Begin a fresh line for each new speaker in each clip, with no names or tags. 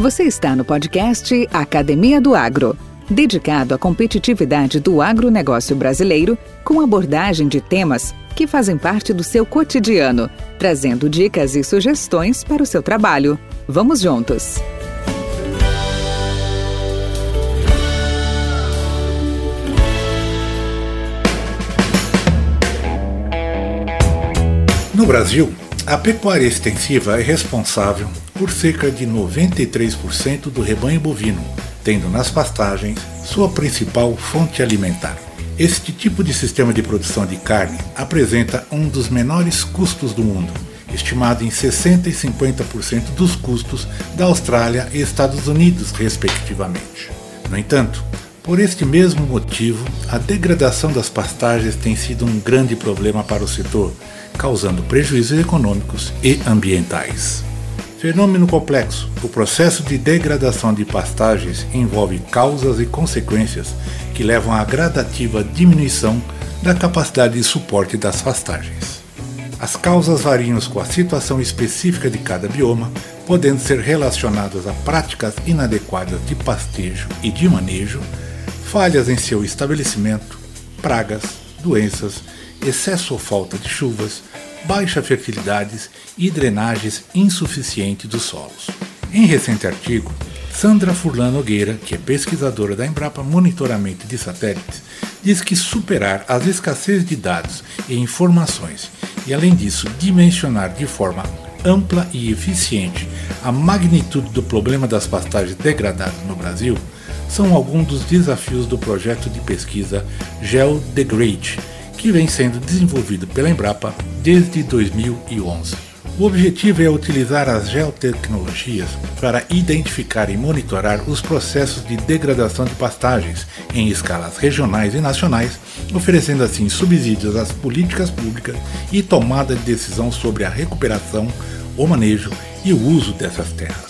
Você está no podcast Academia do Agro, dedicado à competitividade do agronegócio brasileiro, com abordagem de temas que fazem parte do seu cotidiano, trazendo dicas e sugestões para o seu trabalho. Vamos juntos!
No Brasil, a pecuária extensiva é responsável por cerca de 93% do rebanho bovino, tendo nas pastagens sua principal fonte alimentar. Este tipo de sistema de produção de carne apresenta um dos menores custos do mundo, estimado em 60% e 50% dos custos da Austrália e Estados Unidos, respectivamente. No entanto, por este mesmo motivo, a degradação das pastagens tem sido um grande problema para o setor, causando prejuízos econômicos e ambientais. Fenômeno complexo. O processo de degradação de pastagens envolve causas e consequências que levam à gradativa diminuição da capacidade de suporte das pastagens. As causas variam com a situação específica de cada bioma, podendo ser relacionadas a práticas inadequadas de pastejo e de manejo, falhas em seu estabelecimento, pragas, doenças, excesso ou falta de chuvas, baixa fertilidade e drenagens insuficientes dos solos. Em recente artigo, Sandra Furlan Nogueira, que é pesquisadora da Embrapa Monitoramento de Satélites, diz que superar as escassez de dados e informações e, além disso, dimensionar de forma ampla e eficiente a magnitude do problema das pastagens degradadas no Brasil são alguns dos desafios do projeto de pesquisa GeoDegrade, que vem sendo desenvolvido pela Embrapa desde 2011. O objetivo é utilizar as geotecnologias para identificar e monitorar os processos de degradação de pastagens em escalas regionais e nacionais, oferecendo assim subsídios às políticas públicas e tomada de decisão sobre a recuperação, o manejo e o uso dessas terras.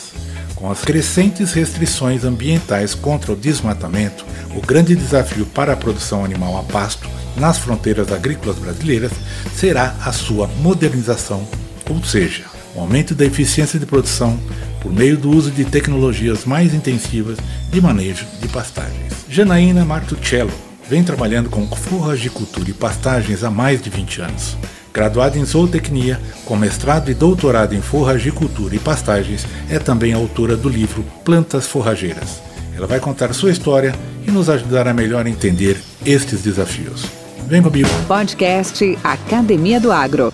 Com as crescentes restrições ambientais contra o desmatamento, o grande desafio para a produção animal a pasto nas fronteiras agrícolas brasileiras será a sua modernização, ou seja, o aumento da eficiência de produção por meio do uso de tecnologias mais intensivas de manejo de pastagens. Janaína Martuccello vem trabalhando com forragicultura e pastagens há mais de 20 anos. Graduada em zootecnia, com mestrado e doutorado em forragicultura e pastagens, é também autora do livro Plantas Forrageiras. Ela vai contar sua história e nos ajudar a melhor entender estes desafios. Vem comigo.
Podcast Academia do Agro.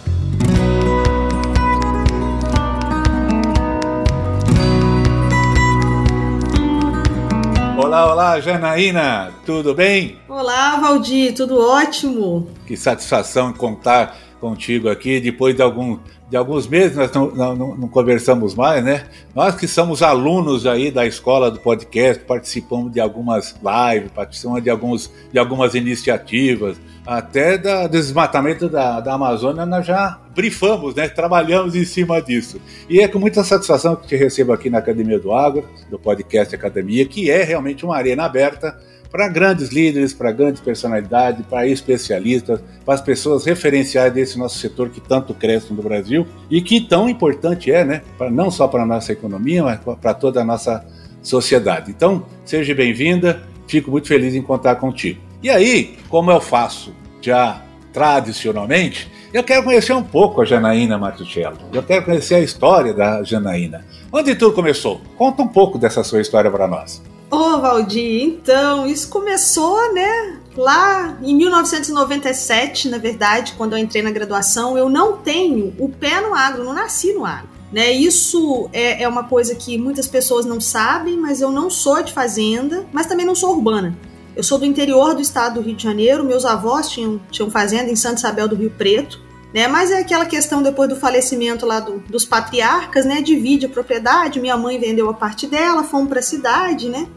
Olá, olá, Janaína, tudo bem?
Olá, Valdir, tudo ótimo.
Que satisfação contar contigo aqui depois de algum de alguns meses nós não, não, não, conversamos mais, né? Nós que somos alunos aí da escola do podcast, participamos de algumas lives, participamos de, alguns, de algumas iniciativas, até do desmatamento da, da Amazônia nós já brifamos, né? Trabalhamos em cima disso. E é com muita satisfação que te recebo aqui na Academia do Agro, do podcast Academia, que é realmente uma arena aberta para grandes líderes, para grandes personalidades, para especialistas, para as pessoas referenciais desse nosso setor que tanto cresce no Brasil e que tão importante é, né? Pra, não só para a nossa economia, mas para toda a nossa sociedade. Então, seja bem-vinda, fico muito feliz em contar contigo. E aí, como eu faço já tradicionalmente, eu quero conhecer um pouco a Janaína Martuccello. Eu quero conhecer a história da Janaína. Onde tudo começou? Conta um pouco dessa sua história para nós.
Ô, oh, Valdir, então, isso começou, né, lá em 1997, na verdade, quando eu entrei na graduação. Eu não tenho o pé no agro, não nasci no agro. Né, isso é, é uma coisa que muitas pessoas não sabem, mas eu não sou de fazenda, mas também não sou urbana. Eu sou do interior do estado do Rio de Janeiro, meus avós tinham, tinham fazenda em Santa Isabel do Rio Preto, né? Mas é aquela questão depois do falecimento lá do, dos patriarcas, né? Divide a propriedade, minha mãe vendeu a parte dela, fomos para a cidade, né?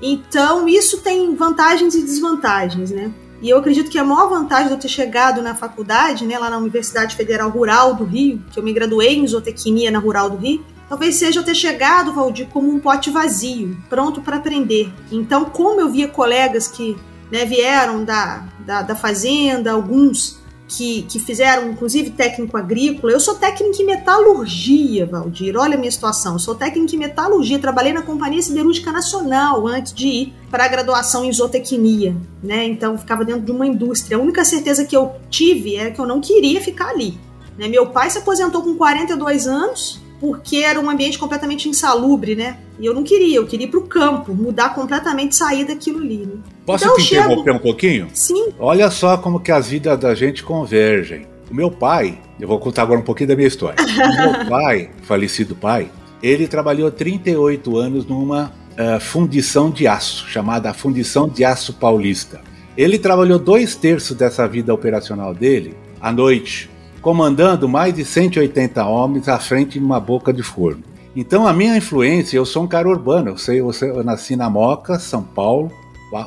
Então isso tem vantagens e desvantagens, né? E eu acredito que a maior vantagem de eu ter chegado na faculdade, né, lá na Universidade Federal Rural do Rio, que eu me graduei em zootecnia na Rural do Rio, talvez seja eu ter chegado, Valdir, como um pote vazio, pronto para aprender. Então, como eu via colegas que né, vieram da, da, da fazenda, alguns que, que fizeram, inclusive, técnico agrícola. Eu sou técnico em metalurgia, Valdir. Olha a minha situação. Eu sou técnico em metalurgia. Trabalhei na Companhia Siderúrgica Nacional antes de ir para a graduação em zootecnia, né? Então, ficava dentro de uma indústria. A única certeza que eu tive era que eu não queria ficar ali. Né? Meu pai se aposentou com 42 anos porque era um ambiente completamente insalubre, né? E eu não queria, eu queria ir para o campo, mudar completamente, sair daquilo ali. Né?
Posso então, te interromper chego... um pouquinho?
Sim.
Olha só como que as vidas da gente convergem. O meu pai, eu vou contar agora um pouquinho da minha história. o meu pai, falecido pai, ele trabalhou 38 anos numa uh, fundição de aço, chamada Fundição de Aço Paulista. Ele trabalhou dois terços dessa vida operacional dele à noite, comandando mais de 180 homens à frente de uma boca de forno. Então a minha influência, eu sou um cara urbano, eu, sei, eu, sei, eu nasci na Moca, São Paulo,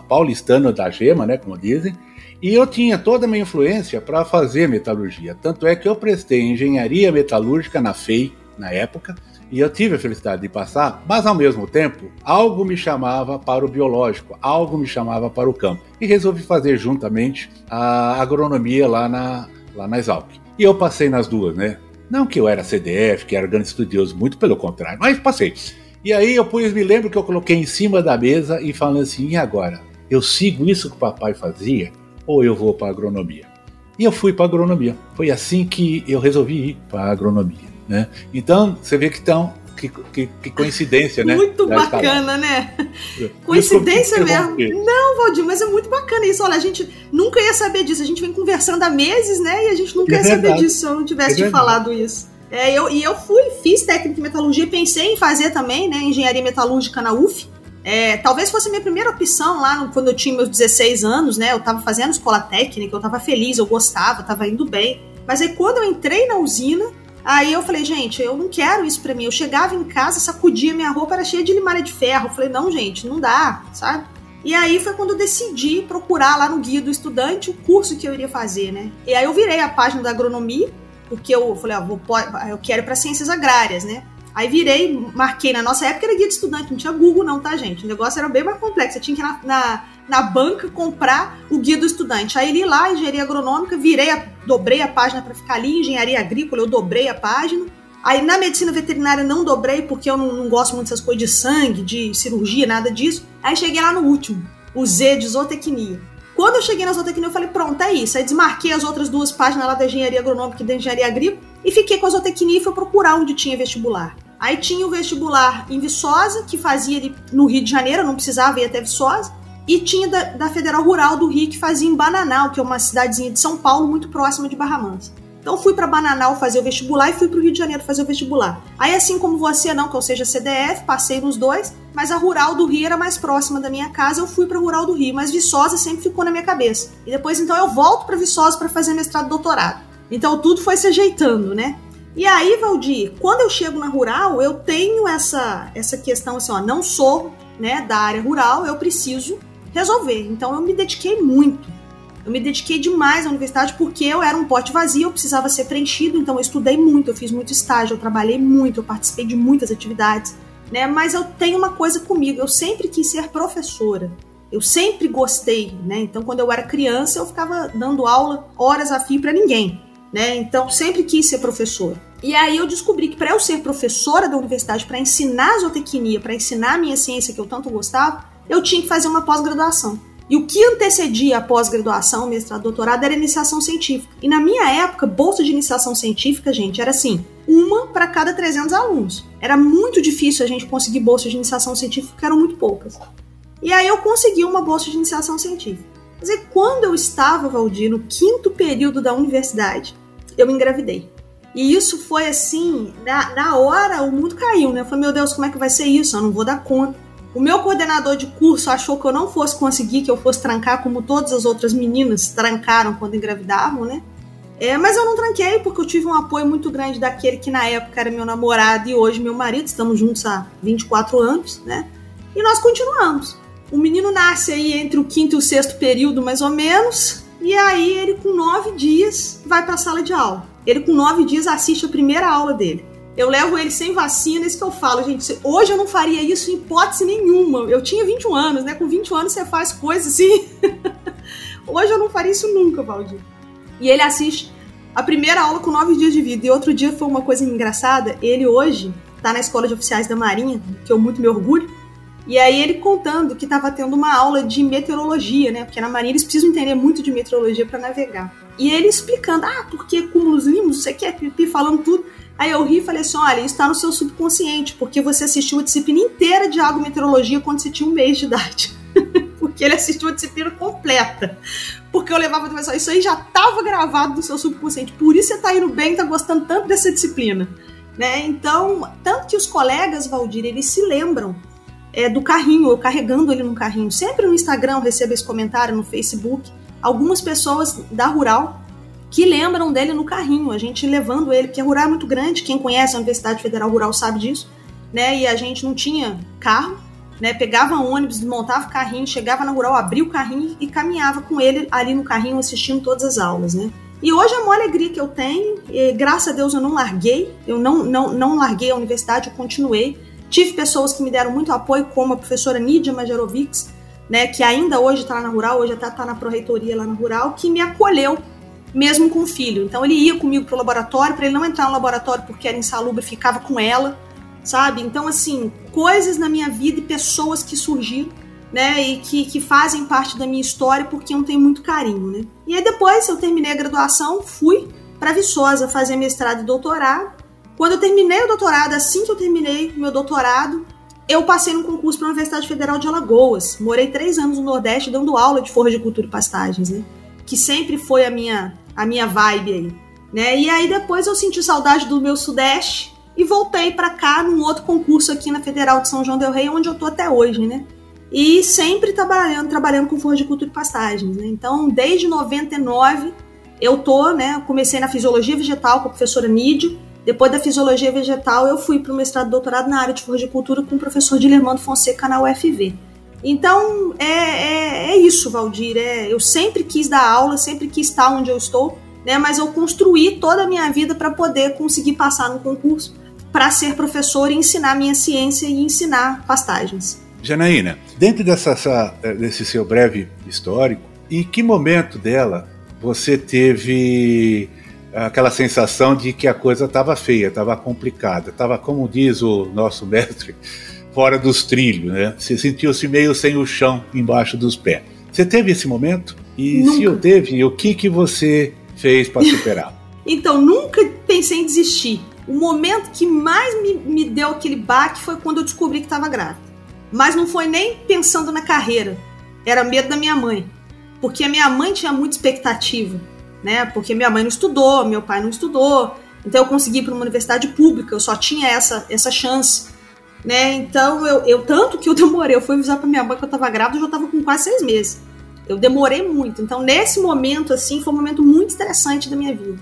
paulistano da gema, né, como dizem, e eu tinha toda a minha influência para fazer metalurgia. Tanto é que eu prestei engenharia metalúrgica na FEI, na época, e eu tive a felicidade de passar, mas ao mesmo tempo, algo me chamava para o biológico, algo me chamava para o campo. E resolvi fazer juntamente a agronomia lá na, lá na Exalc. E eu passei nas duas, né? Não que eu era CDF, que era grande estudioso, muito pelo contrário, mas passei. E aí eu me lembro que eu coloquei em cima da mesa e falando assim, e agora? Eu sigo isso que o papai fazia ou eu vou para agronomia? E eu fui para agronomia. Foi assim que eu resolvi ir para agronomia, né? Então, você vê que estão que, que, que, coincidência, né?
Muito bacana, né? Coincidência mesmo. Não, Valdir, mas é muito bacana isso. Olha, a gente nunca ia saber disso. A gente vem conversando há meses, né? E a gente nunca é ia verdade. saber disso se eu não tivesse é te falado isso. É, eu, e eu fui, fiz técnica em metalurgia, pensei em fazer também, né, engenharia metalúrgica na UF. É, talvez fosse a minha primeira opção lá quando eu tinha meus 16 anos, né? Eu tava fazendo escola técnica, eu tava feliz, eu gostava, tava indo bem. Mas aí quando eu entrei na usina, aí eu falei, gente, eu não quero isso pra mim. Eu chegava em casa, sacudia minha roupa, era cheia de limalha de ferro. Eu falei, não, gente, não dá, sabe? E aí foi quando eu decidi procurar lá no guia do estudante o curso que eu iria fazer, né? E aí eu virei a página da agronomia porque eu falei, ó, vou, eu quero para ciências agrárias, né? Aí virei, marquei, na nossa época era guia de estudante, não tinha Google não, tá, gente? O negócio era bem mais complexo, você tinha que ir na, na, na banca comprar o guia do estudante. Aí li lá, engenharia agronômica, virei, a, dobrei a página para ficar ali, engenharia agrícola, eu dobrei a página. Aí na medicina veterinária não dobrei, porque eu não, não gosto muito dessas coisas de sangue, de cirurgia, nada disso. Aí cheguei lá no último, o Z de zootecnia. Quando eu cheguei na zootecnia, eu falei, pronto, é isso. Aí desmarquei as outras duas páginas lá da engenharia agronômica e da engenharia agrícola e fiquei com a zootecnia e fui procurar onde tinha vestibular. Aí tinha o vestibular em Viçosa, que fazia no Rio de Janeiro, não precisava ir até Viçosa. E tinha da, da Federal Rural do Rio, que fazia em Bananal, que é uma cidadezinha de São Paulo, muito próxima de Barra Mansa. Então fui para Bananal fazer o vestibular e fui para o Rio de Janeiro fazer o vestibular. Aí assim como você não, que eu seja CDF, passei nos dois, mas a Rural do Rio era mais próxima da minha casa, eu fui para Rural do Rio, mas Viçosa sempre ficou na minha cabeça. E depois então eu volto para Viçosa para fazer mestrado e doutorado. Então tudo foi se ajeitando, né? E aí, Valdir, quando eu chego na rural, eu tenho essa essa questão assim, ó, não sou, né, da área rural, eu preciso resolver. Então eu me dediquei muito eu me dediquei demais à universidade porque eu era um pote vazio, eu precisava ser preenchido, então eu estudei muito, eu fiz muito estágio, eu trabalhei muito, eu participei de muitas atividades, né? Mas eu tenho uma coisa comigo, eu sempre quis ser professora. Eu sempre gostei, né? Então quando eu era criança, eu ficava dando aula horas a fio para ninguém, né? Então sempre quis ser professora. E aí eu descobri que para eu ser professora da universidade, para ensinar zootecnia, para ensinar a minha ciência que eu tanto gostava, eu tinha que fazer uma pós-graduação. E o que antecedia a pós-graduação, mestrado, doutorado era iniciação científica. E na minha época, bolsa de iniciação científica, gente, era assim, uma para cada 300 alunos. Era muito difícil a gente conseguir bolsa de iniciação científica, porque eram muito poucas. E aí eu consegui uma bolsa de iniciação científica. Mas aí, quando eu estava, Valdir, no quinto período da universidade, eu engravidei. E isso foi assim, na, na hora o mundo caiu, né? Eu falei, meu Deus, como é que vai ser isso? Eu não vou dar conta. O meu coordenador de curso achou que eu não fosse conseguir, que eu fosse trancar como todas as outras meninas trancaram quando engravidavam, né? É, mas eu não tranquei porque eu tive um apoio muito grande daquele que na época era meu namorado e hoje meu marido, estamos juntos há 24 anos, né? E nós continuamos. O menino nasce aí entre o quinto e o sexto período, mais ou menos, e aí ele com nove dias vai para a sala de aula. Ele com nove dias assiste a primeira aula dele. Eu levo ele sem vacina, isso que eu falo, gente. Hoje eu não faria isso em hipótese nenhuma. Eu tinha 21 anos, né? Com 21 anos você faz coisas assim. hoje eu não faria isso nunca, Valdir. E ele assiste a primeira aula com nove dias de vida. E outro dia foi uma coisa engraçada. Ele hoje tá na escola de oficiais da Marinha, que eu muito me orgulho. E aí ele contando que estava tendo uma aula de meteorologia, né? Porque na Marinha eles precisam entender muito de meteorologia para navegar. E ele explicando, ah, porque cúmulos limos, você quer pipi falando tudo. Aí eu ri e falei assim: olha, isso está no seu subconsciente, porque você assistiu a disciplina inteira de agrometeorologia quando você tinha um mês de idade. porque ele assistiu a disciplina completa. Porque eu levava a isso aí já estava gravado no seu subconsciente. Por isso você está indo bem, está gostando tanto dessa disciplina. Né? Então, tanto que os colegas, Valdir, eles se lembram é, do carrinho, eu carregando ele no carrinho. Sempre no Instagram eu recebo esse comentário, no Facebook. Algumas pessoas da Rural que lembram dele no carrinho, a gente levando ele, porque a Rural é muito grande, quem conhece a Universidade Federal Rural sabe disso, né? E a gente não tinha carro, né? Pegava ônibus, montava o carrinho, chegava na Rural, abria o carrinho e caminhava com ele ali no carrinho assistindo todas as aulas, né? E hoje a maior alegria que eu tenho, graças a Deus eu não larguei, eu não, não, não larguei a universidade, eu continuei. Tive pessoas que me deram muito apoio, como a professora Nídia Majerovics, né, que ainda hoje está na Rural, hoje está na Proreitoria lá na Rural, que me acolheu mesmo com o filho. Então ele ia comigo pro laboratório, para ele não entrar no laboratório porque era insalubre, ficava com ela, sabe? Então, assim, coisas na minha vida e pessoas que surgiram, né, e que, que fazem parte da minha história porque eu tenho muito carinho, né? E aí depois eu terminei a graduação, fui para Viçosa fazer mestrado e doutorado, quando eu terminei o doutorado, assim que eu terminei meu doutorado, eu passei num concurso para a Universidade Federal de Alagoas. Morei três anos no Nordeste dando aula de cultura e pastagens, né? Que sempre foi a minha, a minha vibe aí. Né? E aí depois eu senti saudade do meu Sudeste e voltei para cá num outro concurso aqui na Federal de São João del Rei, onde eu tô até hoje, né? E sempre trabalhando, trabalhando com cultura e pastagens, né? Então, desde 99 eu tô, né? Comecei na fisiologia vegetal com a professora Nídio, depois da fisiologia vegetal, eu fui para o mestrado e doutorado na área de floricultura com o professor Dilermando Fonseca na UFV. Então, é, é, é isso, Valdir. É, eu sempre quis dar aula, sempre quis estar onde eu estou, né, mas eu construí toda a minha vida para poder conseguir passar no concurso, para ser professor e ensinar minha ciência e ensinar pastagens.
Janaína, dentro dessa, desse seu breve histórico, em que momento dela você teve aquela sensação de que a coisa estava feia, estava complicada, estava, como diz o nosso mestre, fora dos trilhos, né? Você sentiu-se meio sem o chão embaixo dos pés. Você teve esse momento? E nunca. se eu teve, o que, que você fez para superar?
então, nunca pensei em desistir. O momento que mais me, me deu aquele baque foi quando eu descobri que estava grávida. Mas não foi nem pensando na carreira, era medo da minha mãe. Porque a minha mãe tinha muita expectativa né? Porque minha mãe não estudou, meu pai não estudou, então eu consegui ir para uma universidade pública, eu só tinha essa, essa chance, né? Então eu, eu tanto que eu demorei, eu fui avisar para minha mãe que eu estava grávida, eu já estava com quase seis meses. Eu demorei muito. Então nesse momento assim foi um momento muito estressante da minha vida.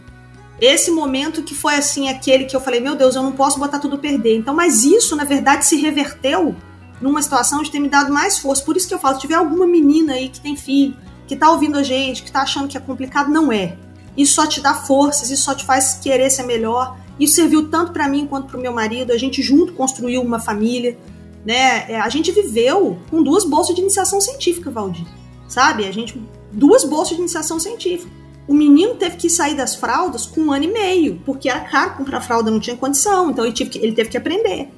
Esse momento que foi assim aquele que eu falei, meu Deus, eu não posso botar tudo perder. Então, mas isso na verdade se reverteu numa situação de ter me dado mais força. Por isso que eu falo, se tiver alguma menina aí que tem filho, que tá ouvindo a gente, que tá achando que é complicado, não é. Isso só te dá forças, isso só te faz querer ser melhor. Isso serviu tanto para mim quanto para o meu marido. A gente junto construiu uma família, né? É, a gente viveu com duas bolsas de iniciação científica, Valdir. Sabe? A gente duas bolsas de iniciação científica. O menino teve que sair das fraldas com um ano e meio, porque era caro comprar fralda, não tinha condição, então ele, que, ele teve que aprender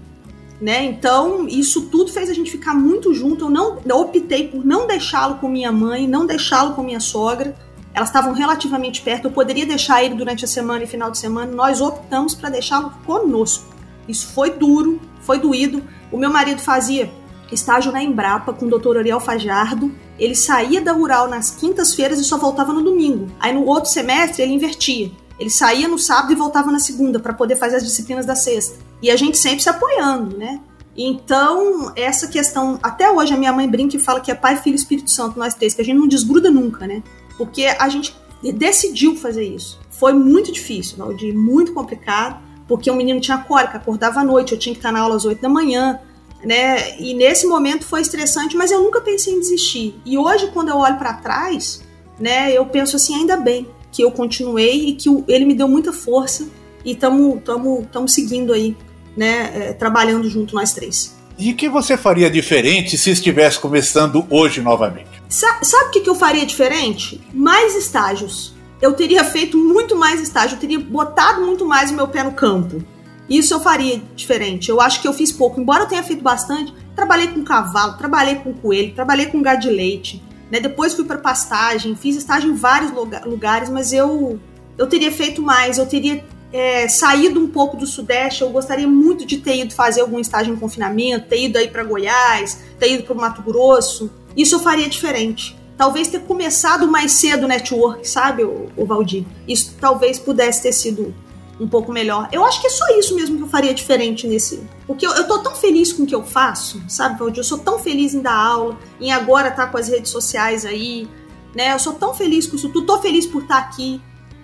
né? Então, isso tudo fez a gente ficar muito junto. Eu não eu optei por não deixá-lo com minha mãe, não deixá-lo com minha sogra. Elas estavam relativamente perto. Eu poderia deixar ele durante a semana e final de semana. Nós optamos para deixá-lo conosco. Isso foi duro, foi doído. O meu marido fazia estágio na Embrapa com o Dr. Ariel Fajardo. Ele saía da rural nas quintas-feiras e só voltava no domingo. Aí no outro semestre ele invertia. Ele saía no sábado e voltava na segunda para poder fazer as disciplinas da sexta. E a gente sempre se apoiando, né? Então, essa questão, até hoje a minha mãe brinca e fala que é Pai, Filho e Espírito Santo, nós três, que a gente não desgruda nunca, né? Porque a gente decidiu fazer isso. Foi muito difícil, Valdir, muito complicado, porque o menino tinha cólica, acordava à noite, eu tinha que estar na aula às oito da manhã, né? E nesse momento foi estressante, mas eu nunca pensei em desistir. E hoje, quando eu olho para trás, né, eu penso assim, ainda bem, que eu continuei e que ele me deu muita força e estamos tamo, tamo seguindo aí, né, é, trabalhando junto nós três.
E o que você faria diferente se estivesse começando hoje novamente?
Sa sabe o que, que eu faria diferente? Mais estágios. eu teria feito muito mais estágio, eu teria botado muito mais o meu pé no campo. Isso eu faria diferente. Eu acho que eu fiz pouco. Embora eu tenha feito bastante, trabalhei com cavalo, trabalhei com coelho, trabalhei com gado de leite. Né? Depois fui para pastagem, fiz estágio em vários lugares, mas eu, eu teria feito mais. Eu teria é, saído um pouco do Sudeste. Eu gostaria muito de ter ido fazer algum estágio em confinamento, ter ido aí para Goiás, ter ido para o Mato Grosso. Isso eu faria diferente talvez ter começado mais cedo o network, sabe, o, Valdir? Isso talvez pudesse ter sido um pouco melhor. Eu acho que é só isso mesmo que eu faria diferente nesse. Porque eu, eu tô tão feliz com o que eu faço, sabe, Valdir? Eu sou tão feliz em dar aula, em agora estar tá com as redes sociais aí, né? Eu sou tão feliz com isso, tu tô feliz por estar tá aqui,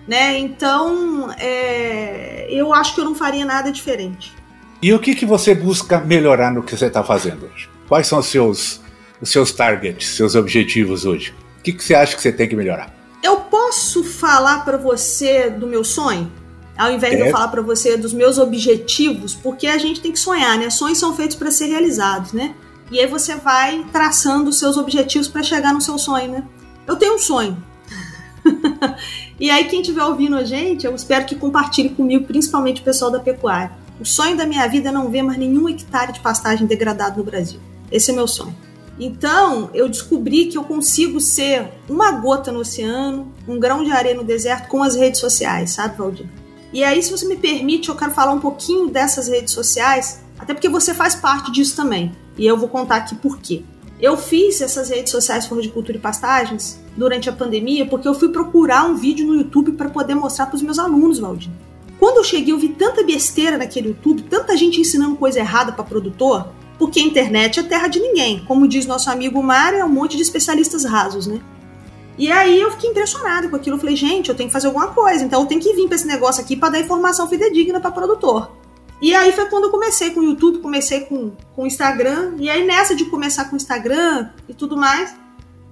né? Então, é, eu acho que eu não faria nada diferente.
E o que, que você busca melhorar no que você está fazendo hoje? Quais são os seus os seus targets, seus objetivos hoje? O que, que você acha que você tem que melhorar?
Eu posso falar para você do meu sonho? Ao invés é. de eu é. falar para você dos meus objetivos, porque a gente tem que sonhar, né? Sonhos são feitos para ser realizados, né? E aí você vai traçando os seus objetivos para chegar no seu sonho, né? Eu tenho um sonho. e aí quem estiver ouvindo a gente, eu espero que compartilhe comigo, principalmente o pessoal da pecuária. O sonho da minha vida é não ver mais nenhum hectare de pastagem degradado no Brasil. Esse é meu sonho. Então, eu descobri que eu consigo ser uma gota no oceano, um grão de areia no deserto com as redes sociais, sabe, Valdir? E aí, se você me permite, eu quero falar um pouquinho dessas redes sociais, até porque você faz parte disso também. E eu vou contar aqui por quê. Eu fiz essas redes sociais Fórum de Cultura e Pastagens durante a pandemia porque eu fui procurar um vídeo no YouTube para poder mostrar para os meus alunos, Valdir. Quando eu cheguei, eu vi tanta besteira naquele YouTube, tanta gente ensinando coisa errada para produtor, porque a internet é terra de ninguém. Como diz nosso amigo Mário, é um monte de especialistas rasos, né? E aí eu fiquei impressionado com aquilo. Eu falei, gente, eu tenho que fazer alguma coisa. Então eu tenho que vir para esse negócio aqui para dar informação fidedigna para produtor. E aí foi quando eu comecei com o YouTube, comecei com, com o Instagram. E aí nessa de começar com o Instagram e tudo mais,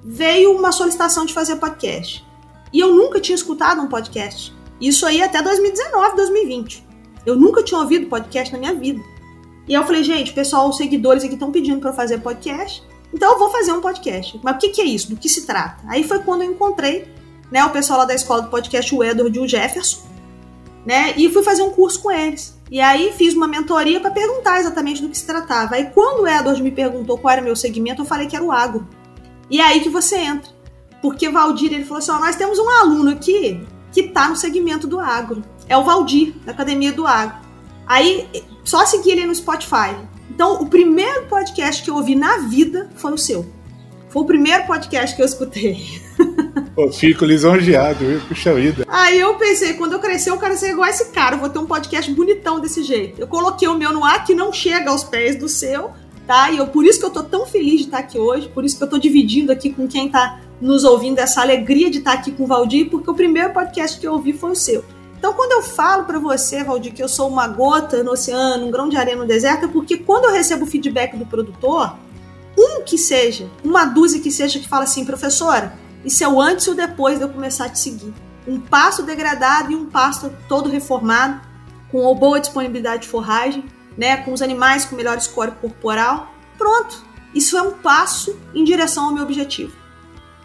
veio uma solicitação de fazer podcast. E eu nunca tinha escutado um podcast. Isso aí até 2019, 2020. Eu nunca tinha ouvido podcast na minha vida. E eu falei, gente, pessoal, os seguidores aqui estão pedindo para eu fazer podcast, então eu vou fazer um podcast. Mas o que, que, é isso? Do que se trata? Aí foi quando eu encontrei né, o pessoal lá da escola do podcast, o Edward e o Jefferson, né? E fui fazer um curso com eles. E aí fiz uma mentoria para perguntar exatamente do que se tratava. Aí quando o Edward me perguntou qual era o meu segmento, eu falei que era o agro. E é aí que você entra. Porque Valdir, ele falou assim: nós temos um aluno aqui que está no segmento do agro. É o Valdir, da Academia do Agro. Aí, só seguir ele no Spotify. Então, o primeiro podcast que eu ouvi na vida foi o seu. Foi o primeiro podcast que eu escutei.
Eu fico lisonjeado, viu? Puxa vida.
Aí eu pensei, quando eu crescer, eu quero ser igual a esse cara. Eu vou ter um podcast bonitão desse jeito. Eu coloquei o meu no ar que não chega aos pés do seu, tá? E eu, por isso que eu tô tão feliz de estar aqui hoje, por isso que eu tô dividindo aqui com quem tá nos ouvindo essa alegria de estar aqui com o Valdir, porque o primeiro podcast que eu ouvi foi o seu. Então, quando eu falo para você, Valdir, que eu sou uma gota no oceano, um grão de areia no deserto, é porque quando eu recebo feedback do produtor, um que seja, uma dúzia que seja, que fala assim, professora, isso é o antes e o depois de eu começar a te seguir. Um pasto degradado e um pasto todo reformado, com boa disponibilidade de forragem, né, com os animais com melhor score corporal. Pronto. Isso é um passo em direção ao meu objetivo.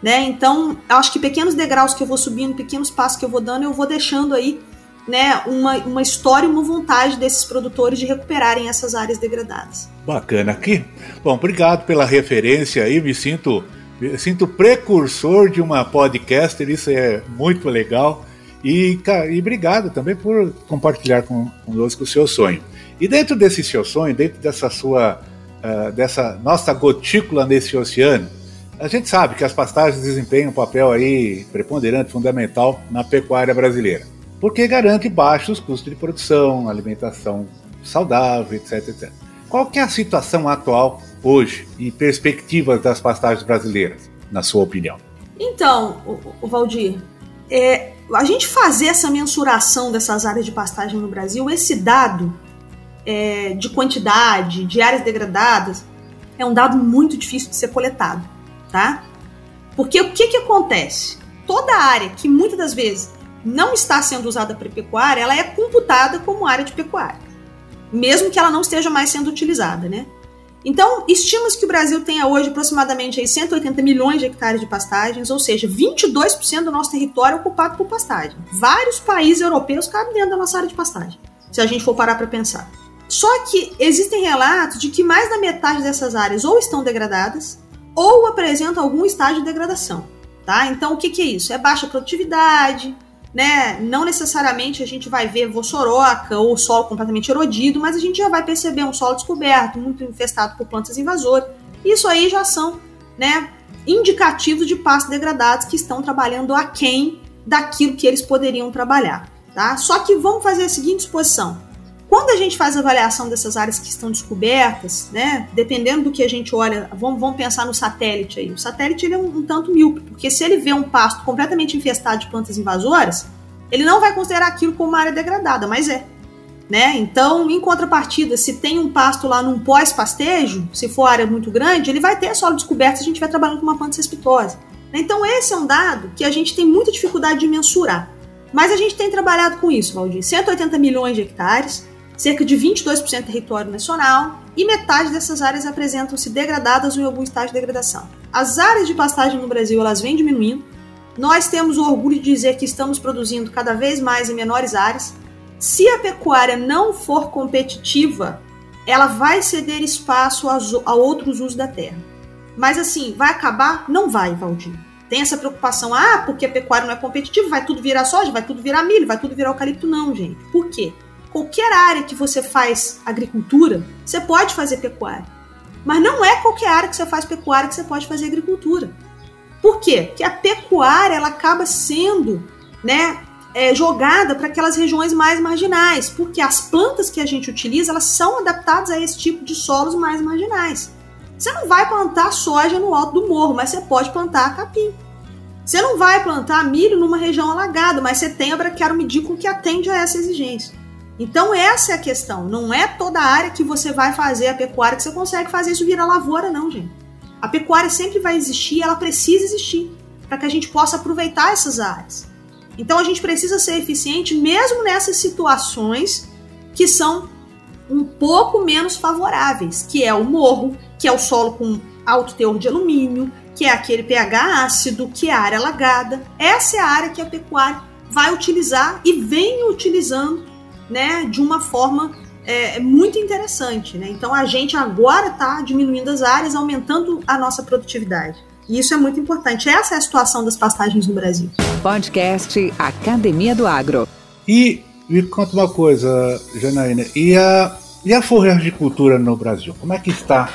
Né? Então, acho que pequenos degraus que eu vou subindo, pequenos passos que eu vou dando, eu vou deixando aí né, uma, uma história e uma vontade desses produtores de recuperarem essas áreas degradadas.
Bacana aqui. Bom, obrigado pela referência aí, me sinto me sinto precursor de uma podcaster, isso é muito legal. E, e obrigado também por compartilhar com, conosco o seu sonho. E dentro desse seu sonho, dentro dessa sua, uh, dessa nossa gotícula nesse oceano, a gente sabe que as pastagens desempenham um papel aí preponderante, fundamental na pecuária brasileira, porque garante baixos custos de produção, alimentação saudável, etc, etc. Qual que é a situação atual hoje e perspectivas das pastagens brasileiras, na sua opinião?
Então, o, Valdir, é, a gente fazer essa mensuração dessas áreas de pastagem no Brasil, esse dado é, de quantidade, de áreas degradadas, é um dado muito difícil de ser coletado tá? Porque o que, que acontece? Toda área que muitas das vezes não está sendo usada para pecuária, ela é computada como área de pecuária, mesmo que ela não esteja mais sendo utilizada, né? Então, estima-se que o Brasil tenha hoje aproximadamente aí 180 milhões de hectares de pastagens, ou seja, 22% do nosso território é ocupado por pastagem. Vários países europeus cabem dentro da nossa área de pastagem, se a gente for parar para pensar. Só que existem relatos de que mais da metade dessas áreas ou estão degradadas ou apresentam algum estágio de degradação. Tá? Então, o que, que é isso? É baixa produtividade, né? Não necessariamente a gente vai ver vossoroca ou solo completamente erodido, mas a gente já vai perceber um solo descoberto, muito infestado por plantas invasoras. Isso aí já são, né, indicativos de pastos degradados que estão trabalhando aquém daquilo que eles poderiam trabalhar, tá? Só que vamos fazer a seguinte exposição. Quando a gente faz a avaliação dessas áreas que estão descobertas, né, dependendo do que a gente olha, vamos, vamos pensar no satélite aí. O satélite ele é um, um tanto míope, porque se ele vê um pasto completamente infestado de plantas invasoras, ele não vai considerar aquilo como uma área degradada, mas é. Né? Então, em contrapartida, se tem um pasto lá num pós-pastejo, se for área muito grande, ele vai ter solo descoberto se a gente estiver trabalhando com uma planta cespitosa. Então, esse é um dado que a gente tem muita dificuldade de mensurar. Mas a gente tem trabalhado com isso, Valdir. 180 milhões de hectares, cerca de 22% do território nacional, e metade dessas áreas apresentam-se degradadas ou em algum estágio de degradação. As áreas de pastagem no Brasil elas vêm diminuindo. Nós temos o orgulho de dizer que estamos produzindo cada vez mais em menores áreas. Se a pecuária não for competitiva, ela vai ceder espaço a outros usos da terra. Mas assim, vai acabar? Não vai, Valdir. Tem essa preocupação, ah, porque a pecuária não é competitiva, vai tudo virar soja, vai tudo virar milho, vai tudo virar eucalipto. Não, gente. Por quê? Qualquer área que você faz agricultura, você pode fazer pecuária. Mas não é qualquer área que você faz pecuária que você pode fazer agricultura. Por quê? Porque a pecuária ela acaba sendo né, é, jogada para aquelas regiões mais marginais, porque as plantas que a gente utiliza elas são adaptadas a esse tipo de solos mais marginais. Você não vai plantar soja no alto do morro, mas você pode plantar capim. Você não vai plantar milho numa região alagada, mas você tem a braquiária medículo que atende a essa exigência. Então essa é a questão. Não é toda área que você vai fazer a pecuária que você consegue fazer isso virar lavoura, não, gente. A pecuária sempre vai existir, ela precisa existir para que a gente possa aproveitar essas áreas. Então a gente precisa ser eficiente mesmo nessas situações que são um pouco menos favoráveis, que é o morro, que é o solo com alto teor de alumínio, que é aquele pH ácido, que é a área alagada. Essa é a área que a pecuária vai utilizar e vem utilizando né, de uma forma é, muito interessante. Né? Então a gente agora está diminuindo as áreas, aumentando a nossa produtividade. E isso é muito importante. Essa é a situação das pastagens no Brasil.
Podcast Academia do Agro.
E me conta uma coisa, Janaína, e a, e a forragicultura no Brasil? Como é que está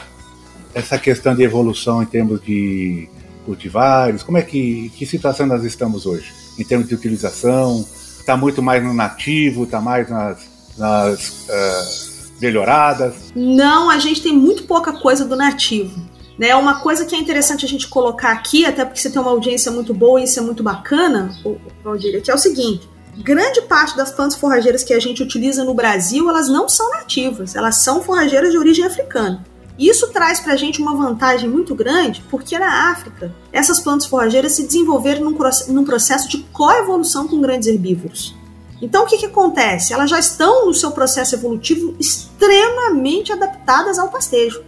essa questão de evolução em termos de cultivares? Como é que, que situação nós estamos hoje? Em termos de utilização, está muito mais no nativo, está mais nas, nas uh, melhoradas?
Não, a gente tem muito pouca coisa do nativo. Né? Uma coisa que é interessante a gente colocar aqui, até porque você tem uma audiência muito boa e isso é muito bacana, Valdir, que é o seguinte: grande parte das plantas forrageiras que a gente utiliza no Brasil, elas não são nativas, elas são forrageiras de origem africana. Isso traz para a gente uma vantagem muito grande, porque na África, essas plantas forrageiras se desenvolveram num, num processo de coevolução com grandes herbívoros. Então, o que, que acontece? Elas já estão no seu processo evolutivo extremamente adaptadas ao pastejo,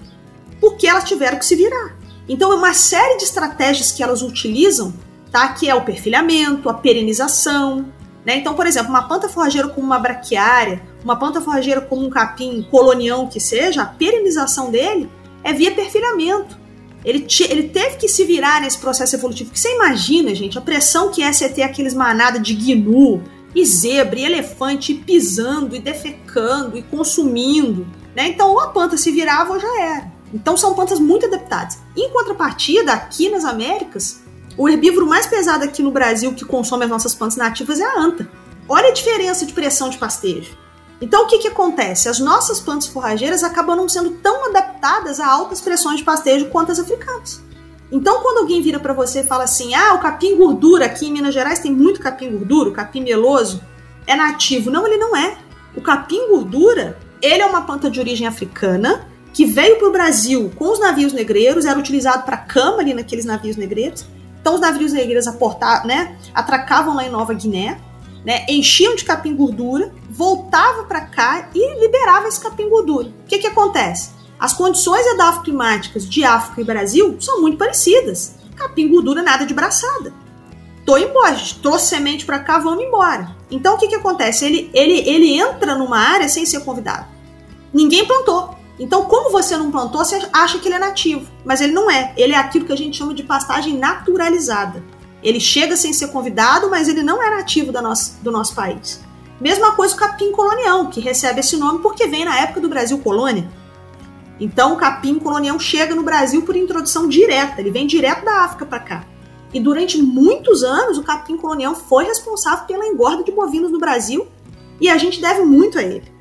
porque elas tiveram que se virar. Então, é uma série de estratégias que elas utilizam, tá? que é o perfilhamento, a perenização, né? Então, por exemplo, uma planta forrageira como uma braquiária, uma planta forrageira como um capim colonião que seja, a perenização dele é via perfilhamento. Ele, te, ele teve que se virar nesse processo evolutivo. Que você imagina, gente, a pressão que é você ter aqueles manadas de gnu, e zebra, e elefante pisando, e defecando, e consumindo. Né? Então, ou a planta se virava ou já era. Então, são plantas muito adaptadas. Em contrapartida, aqui nas Américas, o herbívoro mais pesado aqui no Brasil que consome as nossas plantas nativas é a anta. Olha a diferença de pressão de pastejo. Então, o que, que acontece? As nossas plantas forrageiras acabam não sendo tão adaptadas a altas pressões de pastejo quanto as africanas. Então, quando alguém vira para você e fala assim: ah, o capim gordura aqui em Minas Gerais tem muito capim gordura, capim meloso é nativo. Não, ele não é. O capim gordura, ele é uma planta de origem africana que veio para o Brasil com os navios negreiros, era utilizado para cama ali naqueles navios negreiros então os navios negreiros aportar, né, atracavam lá em Nova Guiné, né, enchiam de capim gordura, voltavam para cá e liberavam esse capim gordura. O que que acontece? As condições edafoclimáticas de África e Brasil são muito parecidas. Capim gordura nada de braçada. Tô embora, trouxe semente para cá, vamos embora. Então o que que acontece? Ele, ele, ele entra numa área sem ser convidado. Ninguém plantou. Então, como você não plantou, você acha que ele é nativo, mas ele não é. Ele é aquilo que a gente chama de pastagem naturalizada. Ele chega sem ser convidado, mas ele não é nativo da nossa, do nosso país. Mesma coisa o capim colonial, que recebe esse nome porque vem na época do Brasil colônia. Então, o capim colonial chega no Brasil por introdução direta, ele vem direto da África para cá. E durante muitos anos, o capim colonial foi responsável pela engorda de bovinos no Brasil e a gente deve muito a ele.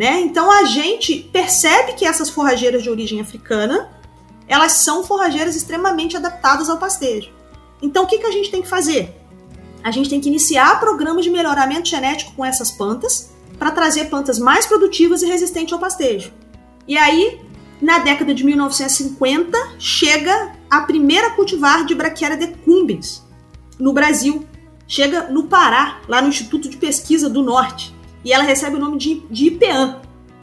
Né? Então, a gente percebe que essas forrageiras de origem africana elas são forrageiras extremamente adaptadas ao pastejo. Então, o que, que a gente tem que fazer? A gente tem que iniciar programas de melhoramento genético com essas plantas para trazer plantas mais produtivas e resistentes ao pastejo. E aí, na década de 1950, chega a primeira cultivar de Brachiara decumbens no Brasil. Chega no Pará, lá no Instituto de Pesquisa do Norte. E ela recebe o nome de, de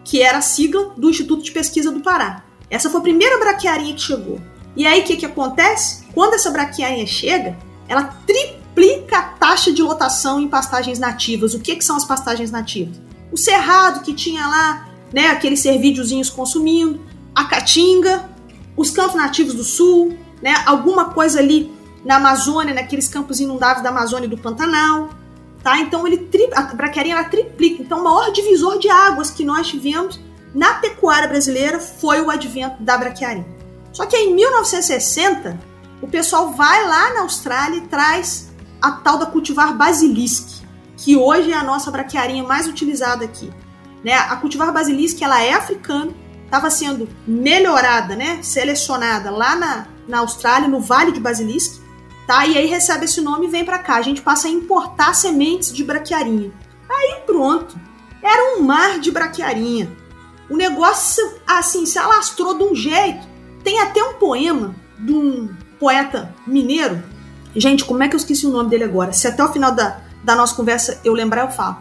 que era a sigla do Instituto de Pesquisa do Pará. Essa foi a primeira braquiarinha que chegou. E aí o que, que acontece? Quando essa braquiarinha chega, ela triplica a taxa de lotação em pastagens nativas. O que, que são as pastagens nativas? O cerrado que tinha lá, né, aqueles servídeozinhos consumindo, a caatinga, os campos nativos do sul, né, alguma coisa ali na Amazônia, naqueles campos inundáveis da Amazônia e do Pantanal, tá? Então ele tri... a braquiarinha ela triplica. Então o maior divisor de águas que nós tivemos na pecuária brasileira foi o advento da braquiarinha. Só que em 1960, o pessoal vai lá na Austrália e traz a tal da cultivar basilisque, que hoje é a nossa braquiarinha mais utilizada aqui. Né? A cultivar basilisque ela é africana, estava sendo melhorada, né? selecionada lá na, na Austrália, no Vale de Basilisque, tá? e aí recebe esse nome e vem para cá. A gente passa a importar sementes de braquiarinha. Aí pronto, era um mar de braquiarinha. O negócio, assim, se alastrou de um jeito tem até um poema de um poeta mineiro. Gente, como é que eu esqueci o nome dele agora? Se até o final da, da nossa conversa eu lembrar, eu falo.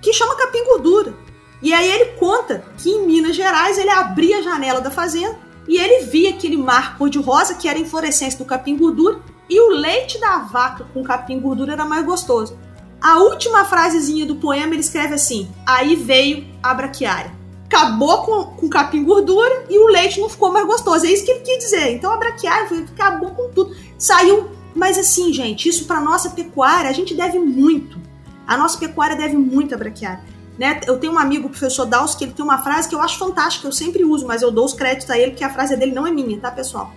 Que chama Capim Gordura. E aí ele conta que em Minas Gerais ele abria a janela da fazenda e ele via aquele mar cor-de-rosa que era a inflorescência do capim gordura e o leite da vaca com capim gordura era mais gostoso. A última frasezinha do poema ele escreve assim: Aí veio a braquiária acabou com, com capim gordura e o leite não ficou mais gostoso. É isso que ele quis dizer. Então a braquiária acabou com tudo. Saiu, mas assim, gente, isso para nossa pecuária, a gente deve muito. A nossa pecuária deve muito à braquiária. Né? Eu tenho um amigo, o professor Daus, que ele tem uma frase que eu acho fantástica, eu sempre uso, mas eu dou os créditos a ele, que a frase dele não é minha, tá, pessoal?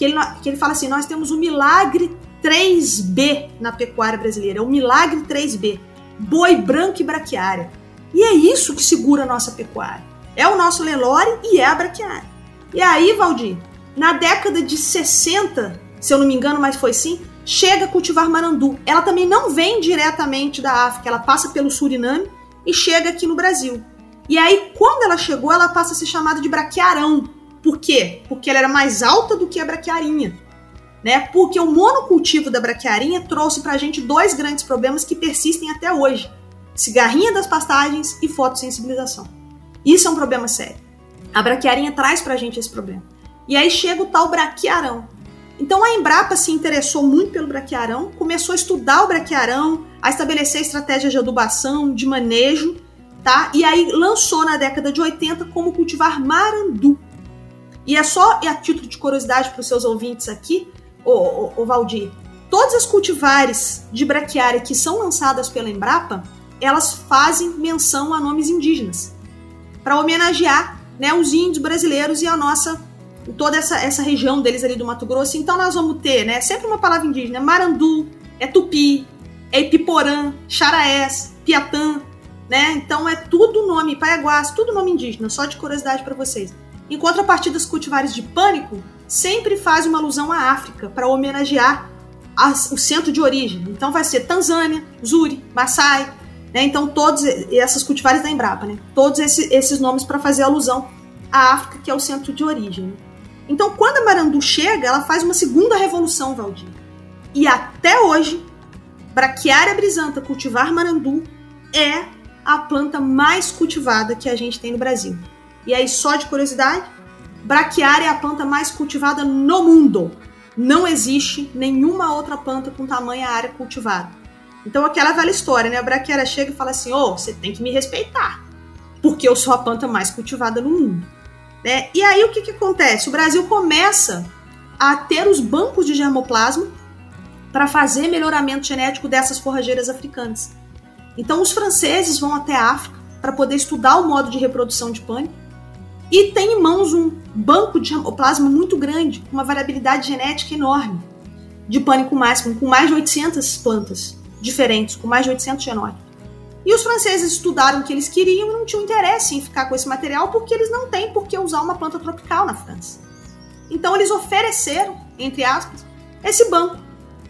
Que ele, que ele fala assim: nós temos o milagre 3B na pecuária brasileira, é o milagre 3B. Boi branco e braquiária. E é isso que segura a nossa pecuária. É o nosso Lelore e é a braquiária. E aí, Valdir, na década de 60, se eu não me engano, mas foi sim, chega a cultivar marandu. Ela também não vem diretamente da África, ela passa pelo Suriname e chega aqui no Brasil. E aí, quando ela chegou, ela passa a ser chamada de braquiarão. Por quê? Porque ela era mais alta do que a braquiarinha. Né? Porque o monocultivo da braquiarinha trouxe pra gente dois grandes problemas que persistem até hoje cigarrinha das pastagens e fotossensibilização. Isso é um problema sério. A braquiarinha traz pra gente esse problema. E aí chega o tal braquiarão. Então a Embrapa se interessou muito pelo braquiarão, começou a estudar o braquiarão, a estabelecer estratégias de adubação, de manejo, tá? E aí lançou na década de 80 como cultivar marandu. E é só, e a título de curiosidade para os seus ouvintes aqui, o, Valdir, todas as cultivares de braquiária que são lançadas pela Embrapa, elas fazem menção a nomes indígenas para homenagear né, os índios brasileiros e a nossa toda essa, essa região deles ali do Mato Grosso. Então nós vamos ter, né, sempre uma palavra indígena, Marandu, é Tupi, é Ipiporã, Xaraés, Piatã, né? Então é tudo nome, Paiaguás, tudo nome indígena, só de curiosidade para vocês. Em contrapartida, os cultivares de pânico sempre fazem uma alusão à África para homenagear as, o centro de origem. Então vai ser Tanzânia, Zuri, Maasai, né? Então, todos essas cultivares da Embrapa, né? todos esses, nomes para fazer alusão à África, que é o centro de origem. Então, quando a Marandu chega, ela faz uma segunda revolução, Valdir. E até hoje, Braquiária brisanta cultivar Marandu é a planta mais cultivada que a gente tem no Brasil. E aí, só de curiosidade, Braquiária é a planta mais cultivada no mundo. Não existe nenhuma outra planta com tamanha área cultivada. Então, aquela velha história, né? A braquiária chega e fala assim: ô, oh, você tem que me respeitar, porque eu sou a planta mais cultivada no mundo. Né? E aí, o que, que acontece? O Brasil começa a ter os bancos de germoplasma para fazer melhoramento genético dessas forrageiras africanas. Então, os franceses vão até a África para poder estudar o modo de reprodução de pânico e tem em mãos um banco de germoplasma muito grande, com uma variabilidade genética enorme de pânico máximo, com mais de 800 plantas diferentes, com mais de 800 genótipos. E os franceses estudaram o que eles queriam e não tinham interesse em ficar com esse material porque eles não têm por que usar uma planta tropical na França. Então eles ofereceram, entre aspas, esse banco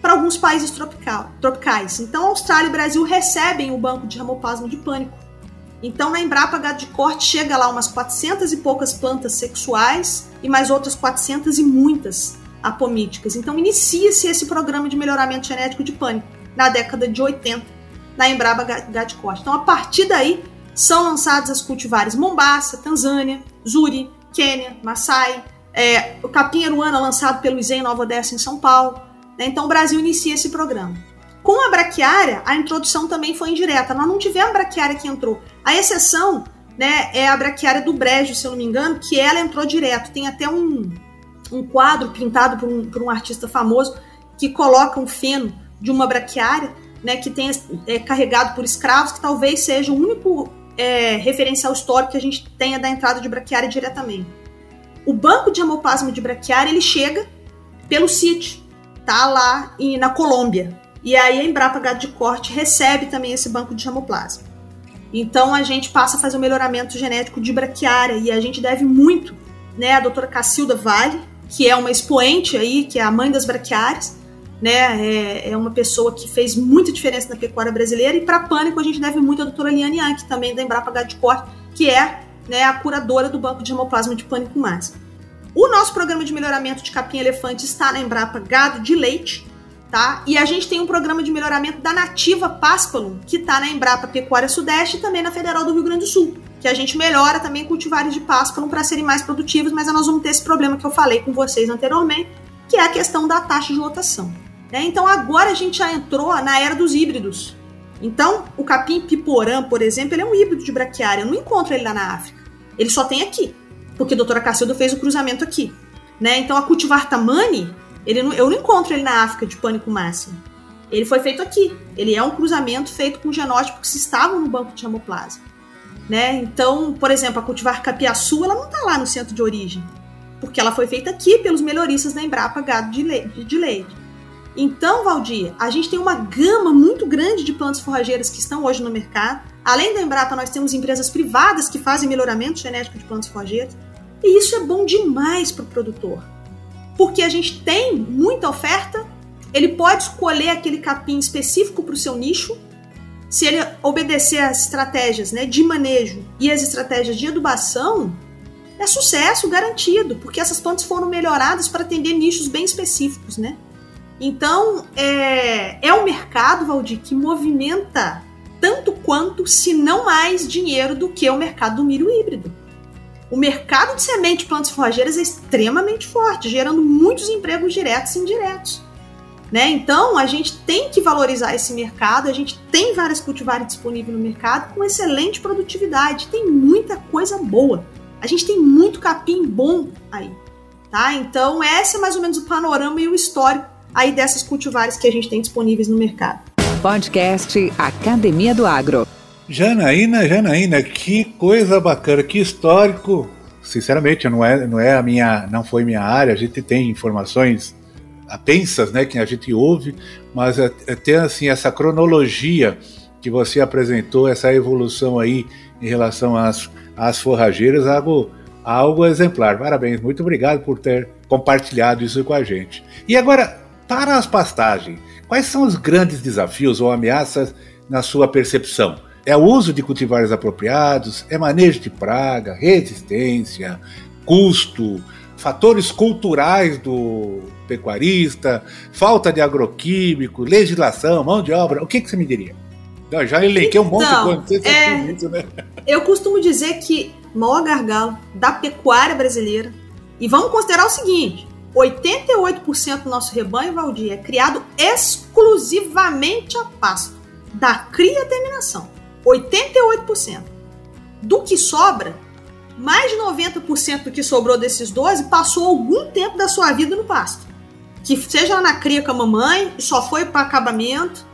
para alguns países tropical, tropicais. Então Austrália e Brasil recebem o banco de germoplasma de pânico então, na Embrapa Gado de Corte chega lá umas 400 e poucas plantas sexuais e mais outras 400 e muitas apomíticas. Então, inicia-se esse programa de melhoramento genético de pânico na década de 80 na Embrapa Gado de Corte. Então, a partir daí, são lançadas as cultivares Mombasa, Tanzânia, Zuri, Quênia, Maasai, é, o capim aruana lançado pelo ISEM Nova Odessa em São Paulo. Né? Então, o Brasil inicia esse programa. Com a braquiária, a introdução também foi indireta. Nós não tivemos braquiária que entrou. A exceção né, é a braquiária do Brejo, se eu não me engano, que ela entrou direto. Tem até um, um quadro pintado por um, por um artista famoso que coloca um feno de uma braquiária né, que tem, é carregado por escravos, que talvez seja o único é, referencial histórico que a gente tenha da entrada de braquiária diretamente. O banco de hemoplasma de braquiária ele chega pelo CIT, tá lá em, na Colômbia, e aí a Embrapa Gado de Corte recebe também esse banco de germoplasma. Então a gente passa a fazer o melhoramento genético de braquiária e a gente deve muito, né, a doutora Cacilda Vale, que é uma expoente aí, que é a mãe das braquiárias, né, é, é uma pessoa que fez muita diferença na pecuária brasileira e para pânico a gente deve muito à doutora Liane Anke, também da Embrapa Gado de Corte, que é né, a curadora do banco de germoplasma de pânico mais. O nosso programa de melhoramento de capim elefante está na Embrapa Gado de Leite, tá? E a gente tem um programa de melhoramento da nativa Paspalum, que está na Embrapa Pecuária Sudeste e também na Federal do Rio Grande do Sul, que a gente melhora também cultivares de Paspalum para serem mais produtivos, mas nós vamos ter esse problema que eu falei com vocês anteriormente, que é a questão da taxa de lotação. Né? Então agora a gente já entrou na era dos híbridos. Então, o capim piporã, por exemplo, ele é um híbrido de braquiária. Eu não encontro ele lá na África. Ele só tem aqui, porque a doutora Cacildo fez o cruzamento aqui. Né? Então, a cultivar tamani, ele não, eu não encontro ele na África de pânico máximo. Ele foi feito aqui. Ele é um cruzamento feito com genótipos que estavam no banco de hemoplasma. Né? Então, por exemplo, a cultivar capiaçu, ela não está lá no centro de origem, porque ela foi feita aqui pelos melhoristas da Embrapa Gado de Leite. De leite. Então, Valdir, a gente tem uma gama muito grande de plantas forrageiras que estão hoje no mercado. Além da Embrapa, nós temos empresas privadas que fazem melhoramento genético de plantas forrageiras. E isso é bom demais para o produtor porque a gente tem muita oferta, ele pode escolher aquele capim específico para o seu nicho. Se ele obedecer às estratégias né, de manejo e as estratégias de adubação, é sucesso garantido, porque essas plantas foram melhoradas para atender nichos bem específicos, né? Então, é, é um mercado, Valdir, que movimenta tanto quanto, se não mais, dinheiro do que o mercado do milho híbrido o mercado de semente de plantas forrageiras é extremamente forte, gerando muitos empregos diretos e indiretos. Né? Então, a gente tem que valorizar esse mercado, a gente tem várias cultivares disponíveis no mercado com excelente produtividade, tem muita coisa boa. A gente tem muito capim bom aí, tá? Então, esse é mais ou menos o panorama e o histórico aí dessas cultivares que a gente tem disponíveis no mercado.
Podcast Academia do Agro.
Janaína, Janaína, que coisa bacana, que histórico. Sinceramente, não é, não é a minha, não foi minha área. A gente tem informações apensas, né, que a gente ouve, mas é, é ter assim essa cronologia que você apresentou, essa evolução aí em relação às, às forrageiras, algo, algo exemplar. Parabéns, muito obrigado por ter compartilhado isso com a gente. E agora, para as pastagens, quais são os grandes desafios ou ameaças na sua percepção? É o uso de cultivares apropriados, é manejo de praga, resistência, custo, fatores culturais do pecuarista, falta de agroquímico, legislação, mão de obra. O que, que você me diria? Eu já elenquei um monte então, de coisa.
É, isso, né? Eu costumo dizer que o maior gargalo da pecuária brasileira E vamos considerar o seguinte: 88% do nosso rebanho, Valdir, é criado exclusivamente a pasto, da cria à terminação. 88%. Do que sobra, mais de 90% do que sobrou desses 12 passou algum tempo da sua vida no pasto. Que seja na cria com a mamãe, só foi para acabamento,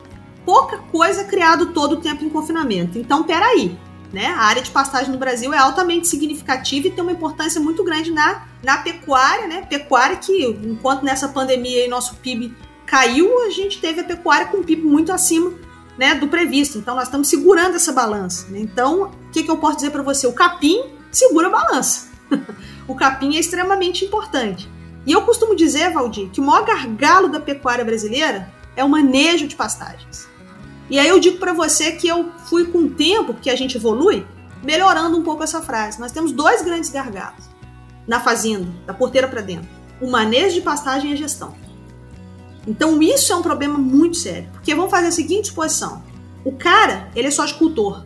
pouca coisa criado todo o tempo em confinamento. Então, peraí, né? A área de pastagem no Brasil é altamente significativa e tem uma importância muito grande na, na pecuária, né? Pecuária que, enquanto nessa pandemia aí nosso PIB caiu, a gente teve a pecuária com um PIB muito acima né, do previsto. Então, nós estamos segurando essa balança. Né? Então, o que, que eu posso dizer para você? O capim segura a balança. o capim é extremamente importante. E eu costumo dizer, Valdir, que o maior gargalo da pecuária brasileira é o manejo de pastagens. E aí eu digo para você que eu fui com o tempo, porque a gente evolui, melhorando um pouco essa frase. Nós temos dois grandes gargalos na fazenda, da porteira para dentro: o manejo de pastagem e a gestão. Então isso é um problema muito sério, porque vamos fazer a seguinte suposição: o cara, ele é só escultor.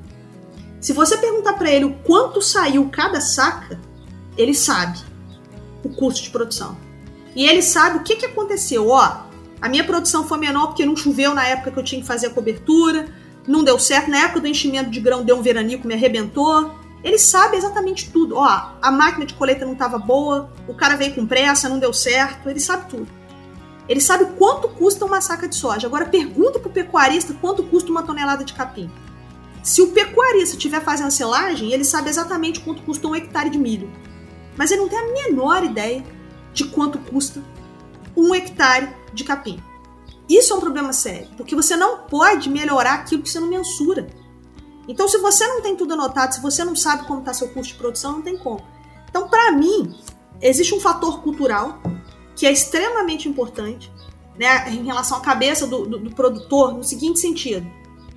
Se você perguntar para ele o quanto saiu cada saca, ele sabe o custo de produção. E ele sabe o que, que aconteceu. Ó, a minha produção foi menor porque não choveu na época que eu tinha que fazer a cobertura, não deu certo, na época do enchimento de grão deu um veranico, me arrebentou. Ele sabe exatamente tudo. Ó, a máquina de colheita não estava boa, o cara veio com pressa, não deu certo, ele sabe tudo. Ele sabe quanto custa uma saca de soja. Agora pergunta pro pecuarista quanto custa uma tonelada de capim. Se o pecuarista estiver fazendo selagem, ele sabe exatamente quanto custa um hectare de milho. Mas ele não tem a menor ideia de quanto custa um hectare de capim. Isso é um problema sério, porque você não pode melhorar aquilo que você não mensura. Então, se você não tem tudo anotado, se você não sabe como está seu custo de produção, não tem como. Então, para mim, existe um fator cultural que é extremamente importante né, em relação à cabeça do, do, do produtor, no seguinte sentido.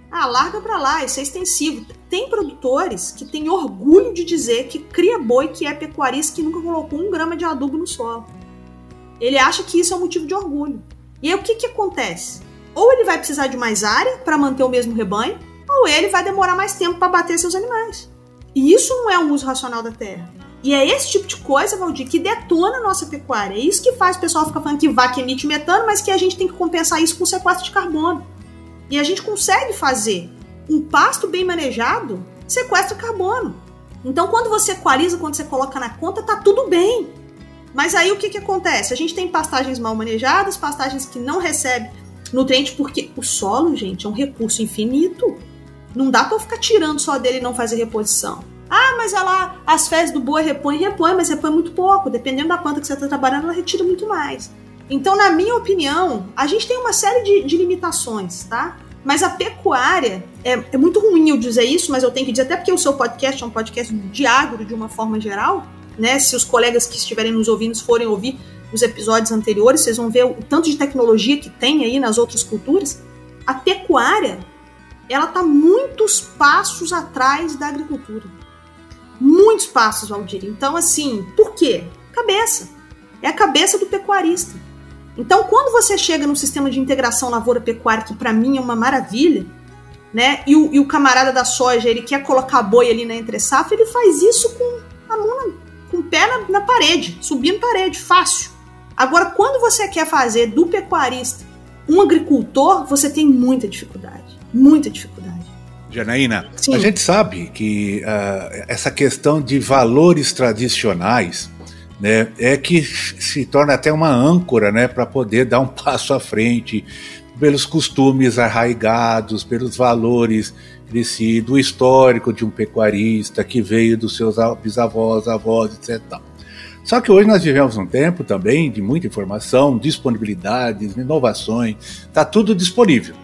Ah, larga para lá, isso é extensivo. Tem produtores que têm orgulho de dizer que cria boi que é pecuarista que nunca colocou um grama de adubo no solo. Ele acha que isso é um motivo de orgulho. E aí o que, que acontece? Ou ele vai precisar de mais área para manter o mesmo rebanho, ou ele vai demorar mais tempo para bater seus animais. E isso não é um uso racional da terra. E é esse tipo de coisa, Valdir, que detona a nossa pecuária. É isso que faz o pessoal ficar falando que vaca emite metano, mas que a gente tem que compensar isso com sequestro de carbono. E a gente consegue fazer um pasto bem manejado sequestra carbono. Então, quando você equaliza, quando você coloca na conta, tá tudo bem. Mas aí o que, que acontece? A gente tem pastagens mal manejadas, pastagens que não recebem nutrientes, porque o solo, gente, é um recurso infinito. Não dá para ficar tirando só dele e não fazer reposição. Ah, mas ela, as fezes do boi repõe, repõe, mas repõe muito pouco. Dependendo da planta que você está trabalhando, ela retira muito mais. Então, na minha opinião, a gente tem uma série de, de limitações, tá? Mas a pecuária, é, é, muito ruim eu dizer isso, mas eu tenho que dizer, até porque o seu podcast é um podcast de agro de uma forma geral, né? Se os colegas que estiverem nos ouvindo forem ouvir os episódios anteriores, vocês vão ver o tanto de tecnologia que tem aí nas outras culturas. A pecuária, ela está muitos passos atrás da agricultura. Muitos passos, Valdir. Então, assim, por quê? Cabeça. É a cabeça do pecuarista. Então, quando você chega num sistema de integração lavoura-pecuária, que para mim é uma maravilha, né? E o, e o, camarada da soja, ele quer colocar boi ali na entre safra, ele faz isso com a mão com o pé na, na parede, subindo parede, fácil. Agora, quando você quer fazer do pecuarista um agricultor, você tem muita dificuldade. Muita dificuldade.
Janaína, Sim. a gente sabe que uh, essa questão de valores tradicionais né, é que se torna até uma âncora né, para poder dar um passo à frente pelos costumes arraigados, pelos valores desse, do histórico de um pecuarista que veio dos seus bisavós, avós, etc. Só que hoje nós vivemos um tempo também de muita informação, disponibilidades, inovações, está tudo disponível.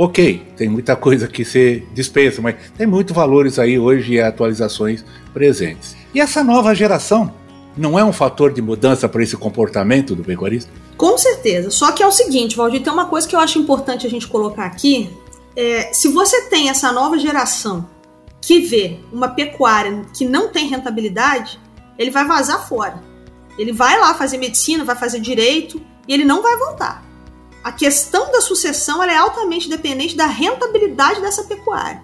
Ok, tem muita coisa que você dispensa, mas tem muitos valores aí hoje e atualizações presentes. E essa nova geração não é um fator de mudança para esse comportamento do pecuarista?
Com certeza. Só que é o seguinte, Valdir, tem uma coisa que eu acho importante a gente colocar aqui, é, se você tem essa nova geração que vê uma pecuária que não tem rentabilidade, ele vai vazar fora. Ele vai lá fazer medicina, vai fazer direito e ele não vai voltar. A questão da sucessão é altamente dependente da rentabilidade dessa pecuária.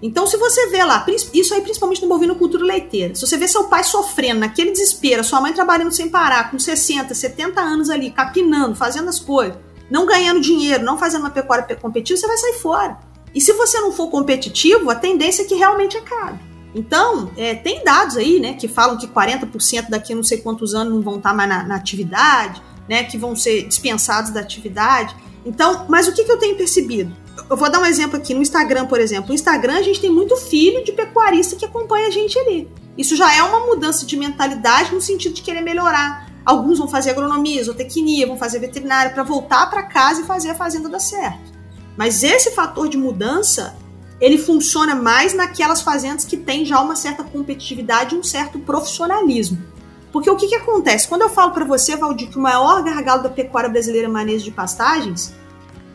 Então, se você vê lá, isso aí principalmente no bovino cultura leiteira, se você vê seu pai sofrendo naquele desespero, sua mãe trabalhando sem parar, com 60, 70 anos ali, capinando, fazendo as coisas, não ganhando dinheiro, não fazendo uma pecuária competitiva, você vai sair fora. E se você não for competitivo, a tendência é que realmente acabe. Então, é, tem dados aí, né, que falam que 40% daqui a não sei quantos anos não vão estar mais na, na, atividade, né, que vão ser dispensados da atividade. Então, mas o que, que eu tenho percebido? Eu vou dar um exemplo aqui no Instagram, por exemplo. No Instagram, a gente tem muito filho de pecuarista que acompanha a gente ali. Isso já é uma mudança de mentalidade no sentido de querer melhorar. Alguns vão fazer agronomia, zootecnia, vão fazer veterinária para voltar para casa e fazer a fazenda dar certo. Mas esse fator de mudança, ele funciona mais naquelas fazendas que têm já uma certa competitividade e um certo profissionalismo. Porque o que, que acontece? Quando eu falo para você, Valdir, que o maior gargalo da pecuária brasileira é manejo de pastagens,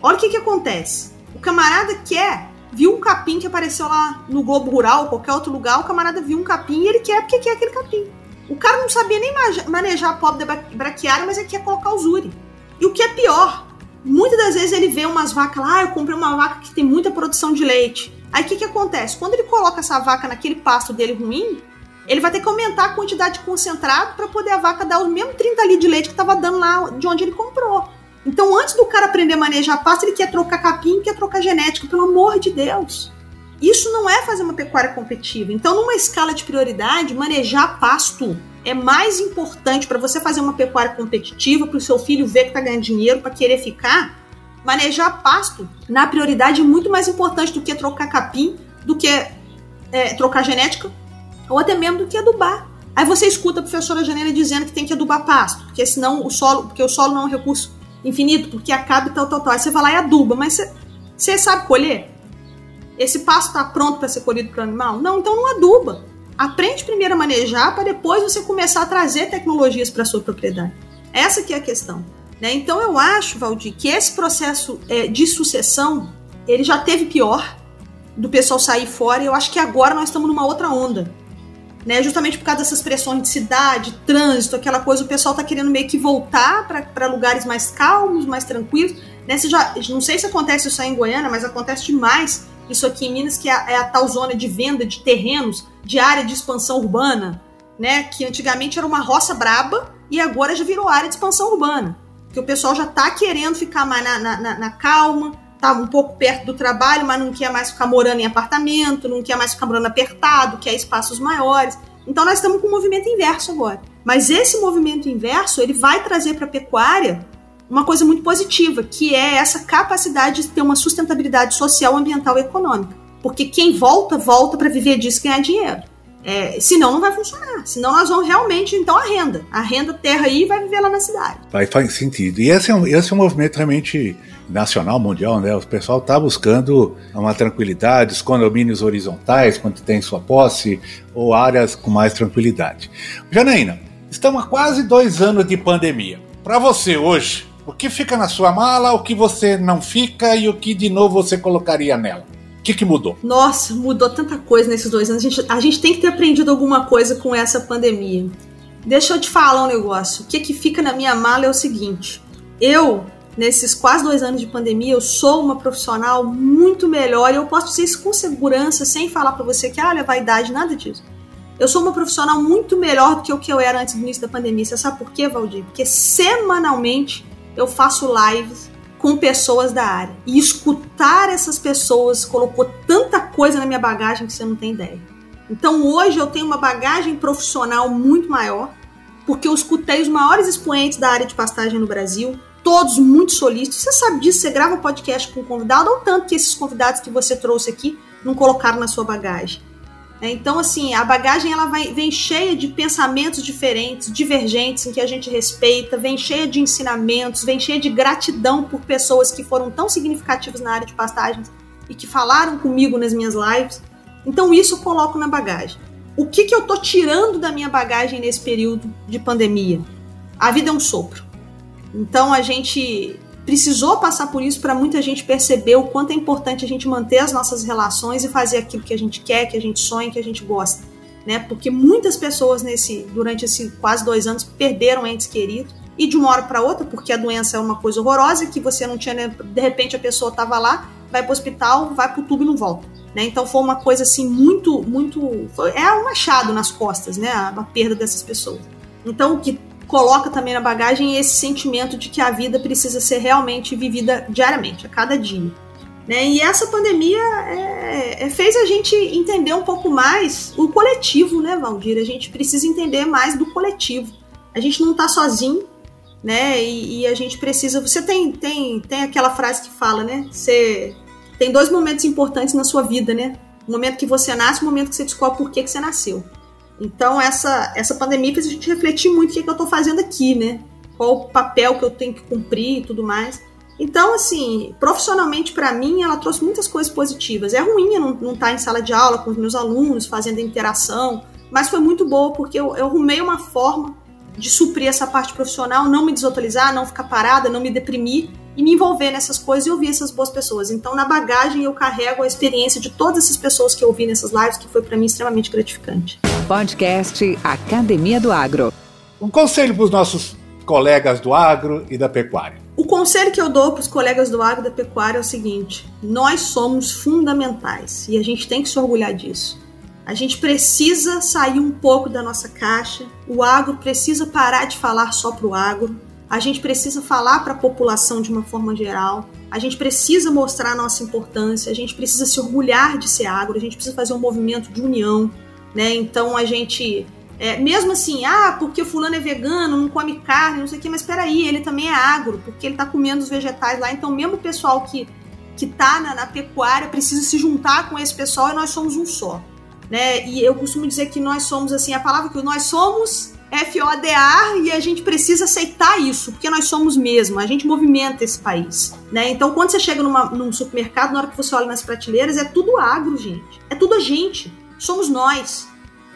olha o que, que acontece. O camarada quer, viu um capim que apareceu lá no Globo Rural, qualquer outro lugar, o camarada viu um capim e ele quer porque quer aquele capim. O cara não sabia nem manejar a pobre da braquiária, mas ele quer colocar Zuri. E o que é pior, muitas das vezes ele vê umas vacas lá, ah, eu comprei uma vaca que tem muita produção de leite. Aí o que, que acontece? Quando ele coloca essa vaca naquele pasto dele ruim, ele vai ter que aumentar a quantidade de concentrado para poder a vaca dar o mesmo 30 litros de leite que estava dando lá de onde ele comprou. Então, antes do cara aprender a manejar pasto, ele quer trocar capim, quer trocar genética, pelo amor de Deus. Isso não é fazer uma pecuária competitiva. Então, numa escala de prioridade, manejar pasto é mais importante para você fazer uma pecuária competitiva, para o seu filho ver que está ganhando dinheiro, para querer ficar. Manejar pasto, na prioridade, é muito mais importante do que trocar capim, do que é, trocar genética, ou até mesmo do que adubar. Aí você escuta a professora Janeira dizendo que tem que adubar pasto, porque senão o solo, porque o solo não é um recurso infinito, porque acaba tal, tal, tal. Aí você vai lá e aduba, mas você, você sabe colher? Esse pasto está pronto para ser colhido para o animal? Não, então não aduba. Aprende primeiro a manejar para depois você começar a trazer tecnologias para sua propriedade. Essa que é a questão. Né? Então eu acho, Valdir, que esse processo é, de sucessão ele já teve pior do pessoal sair fora. E eu acho que agora nós estamos numa outra onda né? Justamente por causa dessas pressões de cidade, trânsito, aquela coisa, o pessoal tá querendo meio que voltar para lugares mais calmos, mais tranquilos. Né? Já, não sei se acontece isso aí em Goiânia, mas acontece demais isso aqui em Minas, que é a, é a tal zona de venda de terrenos, de área de expansão urbana, né? Que antigamente era uma roça braba e agora já virou área de expansão urbana. Que o pessoal já tá querendo ficar mais na, na, na calma, tá um pouco perto do trabalho, mas não quer mais ficar morando em apartamento, não quer mais ficar morando apertado, quer espaços maiores. Então nós estamos com um movimento inverso agora. Mas esse movimento inverso, ele vai trazer para a pecuária uma coisa muito positiva, que é essa capacidade de ter uma sustentabilidade social, ambiental e econômica. Porque quem volta, volta para viver disso e ganhar dinheiro. É, senão não vai funcionar. Senão nós vamos realmente, então, a renda. A renda terra aí vai viver lá na cidade.
Vai, faz sentido. E esse é um, esse é um movimento realmente nacional, mundial, né? O pessoal está buscando uma tranquilidade, os condomínios horizontais, quando tem sua posse, ou áreas com mais tranquilidade. Janaína, estamos há quase dois anos de pandemia. Para você hoje, o que fica na sua mala, o que você não fica e o que de novo você colocaria nela? O que, que mudou?
Nossa, mudou tanta coisa nesses dois anos. A gente, a gente tem que ter aprendido alguma coisa com essa pandemia. Deixa eu te falar um negócio. O que, que fica na minha mala é o seguinte: eu nesses quase dois anos de pandemia, eu sou uma profissional muito melhor e eu posso dizer isso com segurança, sem falar para você que, ah, é vaidade, nada disso. Eu sou uma profissional muito melhor do que o que eu era antes do início da pandemia. Você sabe por quê, Valdir? Porque semanalmente eu faço lives com pessoas da área. E escutar essas pessoas colocou tanta coisa na minha bagagem que você não tem ideia. Então hoje eu tenho uma bagagem profissional muito maior, porque eu escutei os maiores expoentes da área de pastagem no Brasil, todos muito solícitos. Você sabe disso, você grava podcast com um convidado, ou tanto que esses convidados que você trouxe aqui não colocaram na sua bagagem. É, então, assim, a bagagem ela vai, vem cheia de pensamentos diferentes, divergentes, em que a gente respeita, vem cheia de ensinamentos, vem cheia de gratidão por pessoas que foram tão significativas na área de pastagens e que falaram comigo nas minhas lives. Então, isso eu coloco na bagagem. O que, que eu tô tirando da minha bagagem nesse período de pandemia? A vida é um sopro. Então a gente precisou passar por isso para muita gente perceber o quanto é importante a gente manter as nossas relações e fazer aquilo que a gente quer, que a gente sonha, que a gente gosta, né? Porque muitas pessoas nesse durante esses quase dois anos perderam entes queridos e de uma hora para outra, porque a doença é uma coisa horrorosa que você não tinha, né? de repente a pessoa estava lá, vai para o hospital, vai para o tubo e não volta. Né? Então foi uma coisa assim muito, muito. Foi, é um machado nas costas, né? A, a perda dessas pessoas. Então o que coloca também na bagagem esse sentimento de que a vida precisa ser realmente vivida diariamente, a cada dia. Né? E essa pandemia é, é, fez a gente entender um pouco mais o coletivo, né, Valdir? A gente precisa entender mais do coletivo. A gente não está sozinho, né? E, e, a gente precisa. Você tem, tem, tem aquela frase que fala, né? Você tem dois momentos importantes na sua vida, né? O momento que você nasce e o momento que você descobre por que, que você nasceu. Então, essa, essa pandemia fez a gente refletir muito o que, que eu estou fazendo aqui, né? Qual o papel que eu tenho que cumprir e tudo mais. Então, assim, profissionalmente para mim, ela trouxe muitas coisas positivas. É ruim eu não estar tá em sala de aula com os meus alunos, fazendo interação, mas foi muito boa porque eu, eu arrumei uma forma de suprir essa parte profissional, não me desatualizar, não ficar parada, não me deprimir e me envolver nessas coisas e ouvir essas boas pessoas. Então, na bagagem, eu carrego a experiência de todas essas pessoas que eu ouvi nessas lives, que foi para mim extremamente gratificante.
Podcast Academia do Agro.
Um conselho para os nossos colegas do agro e da pecuária.
O conselho que eu dou para os colegas do agro e da pecuária é o seguinte: nós somos fundamentais e a gente tem que se orgulhar disso. A gente precisa sair um pouco da nossa caixa. O agro precisa parar de falar só para o agro. A gente precisa falar para a população de uma forma geral. A gente precisa mostrar a nossa importância. A gente precisa se orgulhar de ser agro. A gente precisa fazer um movimento de união, né? Então a gente é, mesmo assim, ah, porque o fulano é vegano, não come carne, não sei o quê, mas peraí, ele também é agro, porque ele tá comendo os vegetais lá. Então, mesmo o pessoal que, que tá na, na pecuária precisa se juntar com esse pessoal e nós somos um só. Né? E eu costumo dizer que nós somos, assim, a palavra que nós somos FODA e a gente precisa aceitar isso, porque nós somos mesmo, a gente movimenta esse país, né? Então, quando você chega numa, num supermercado, na hora que você olha nas prateleiras, é tudo agro, gente. É tudo a gente. Somos nós.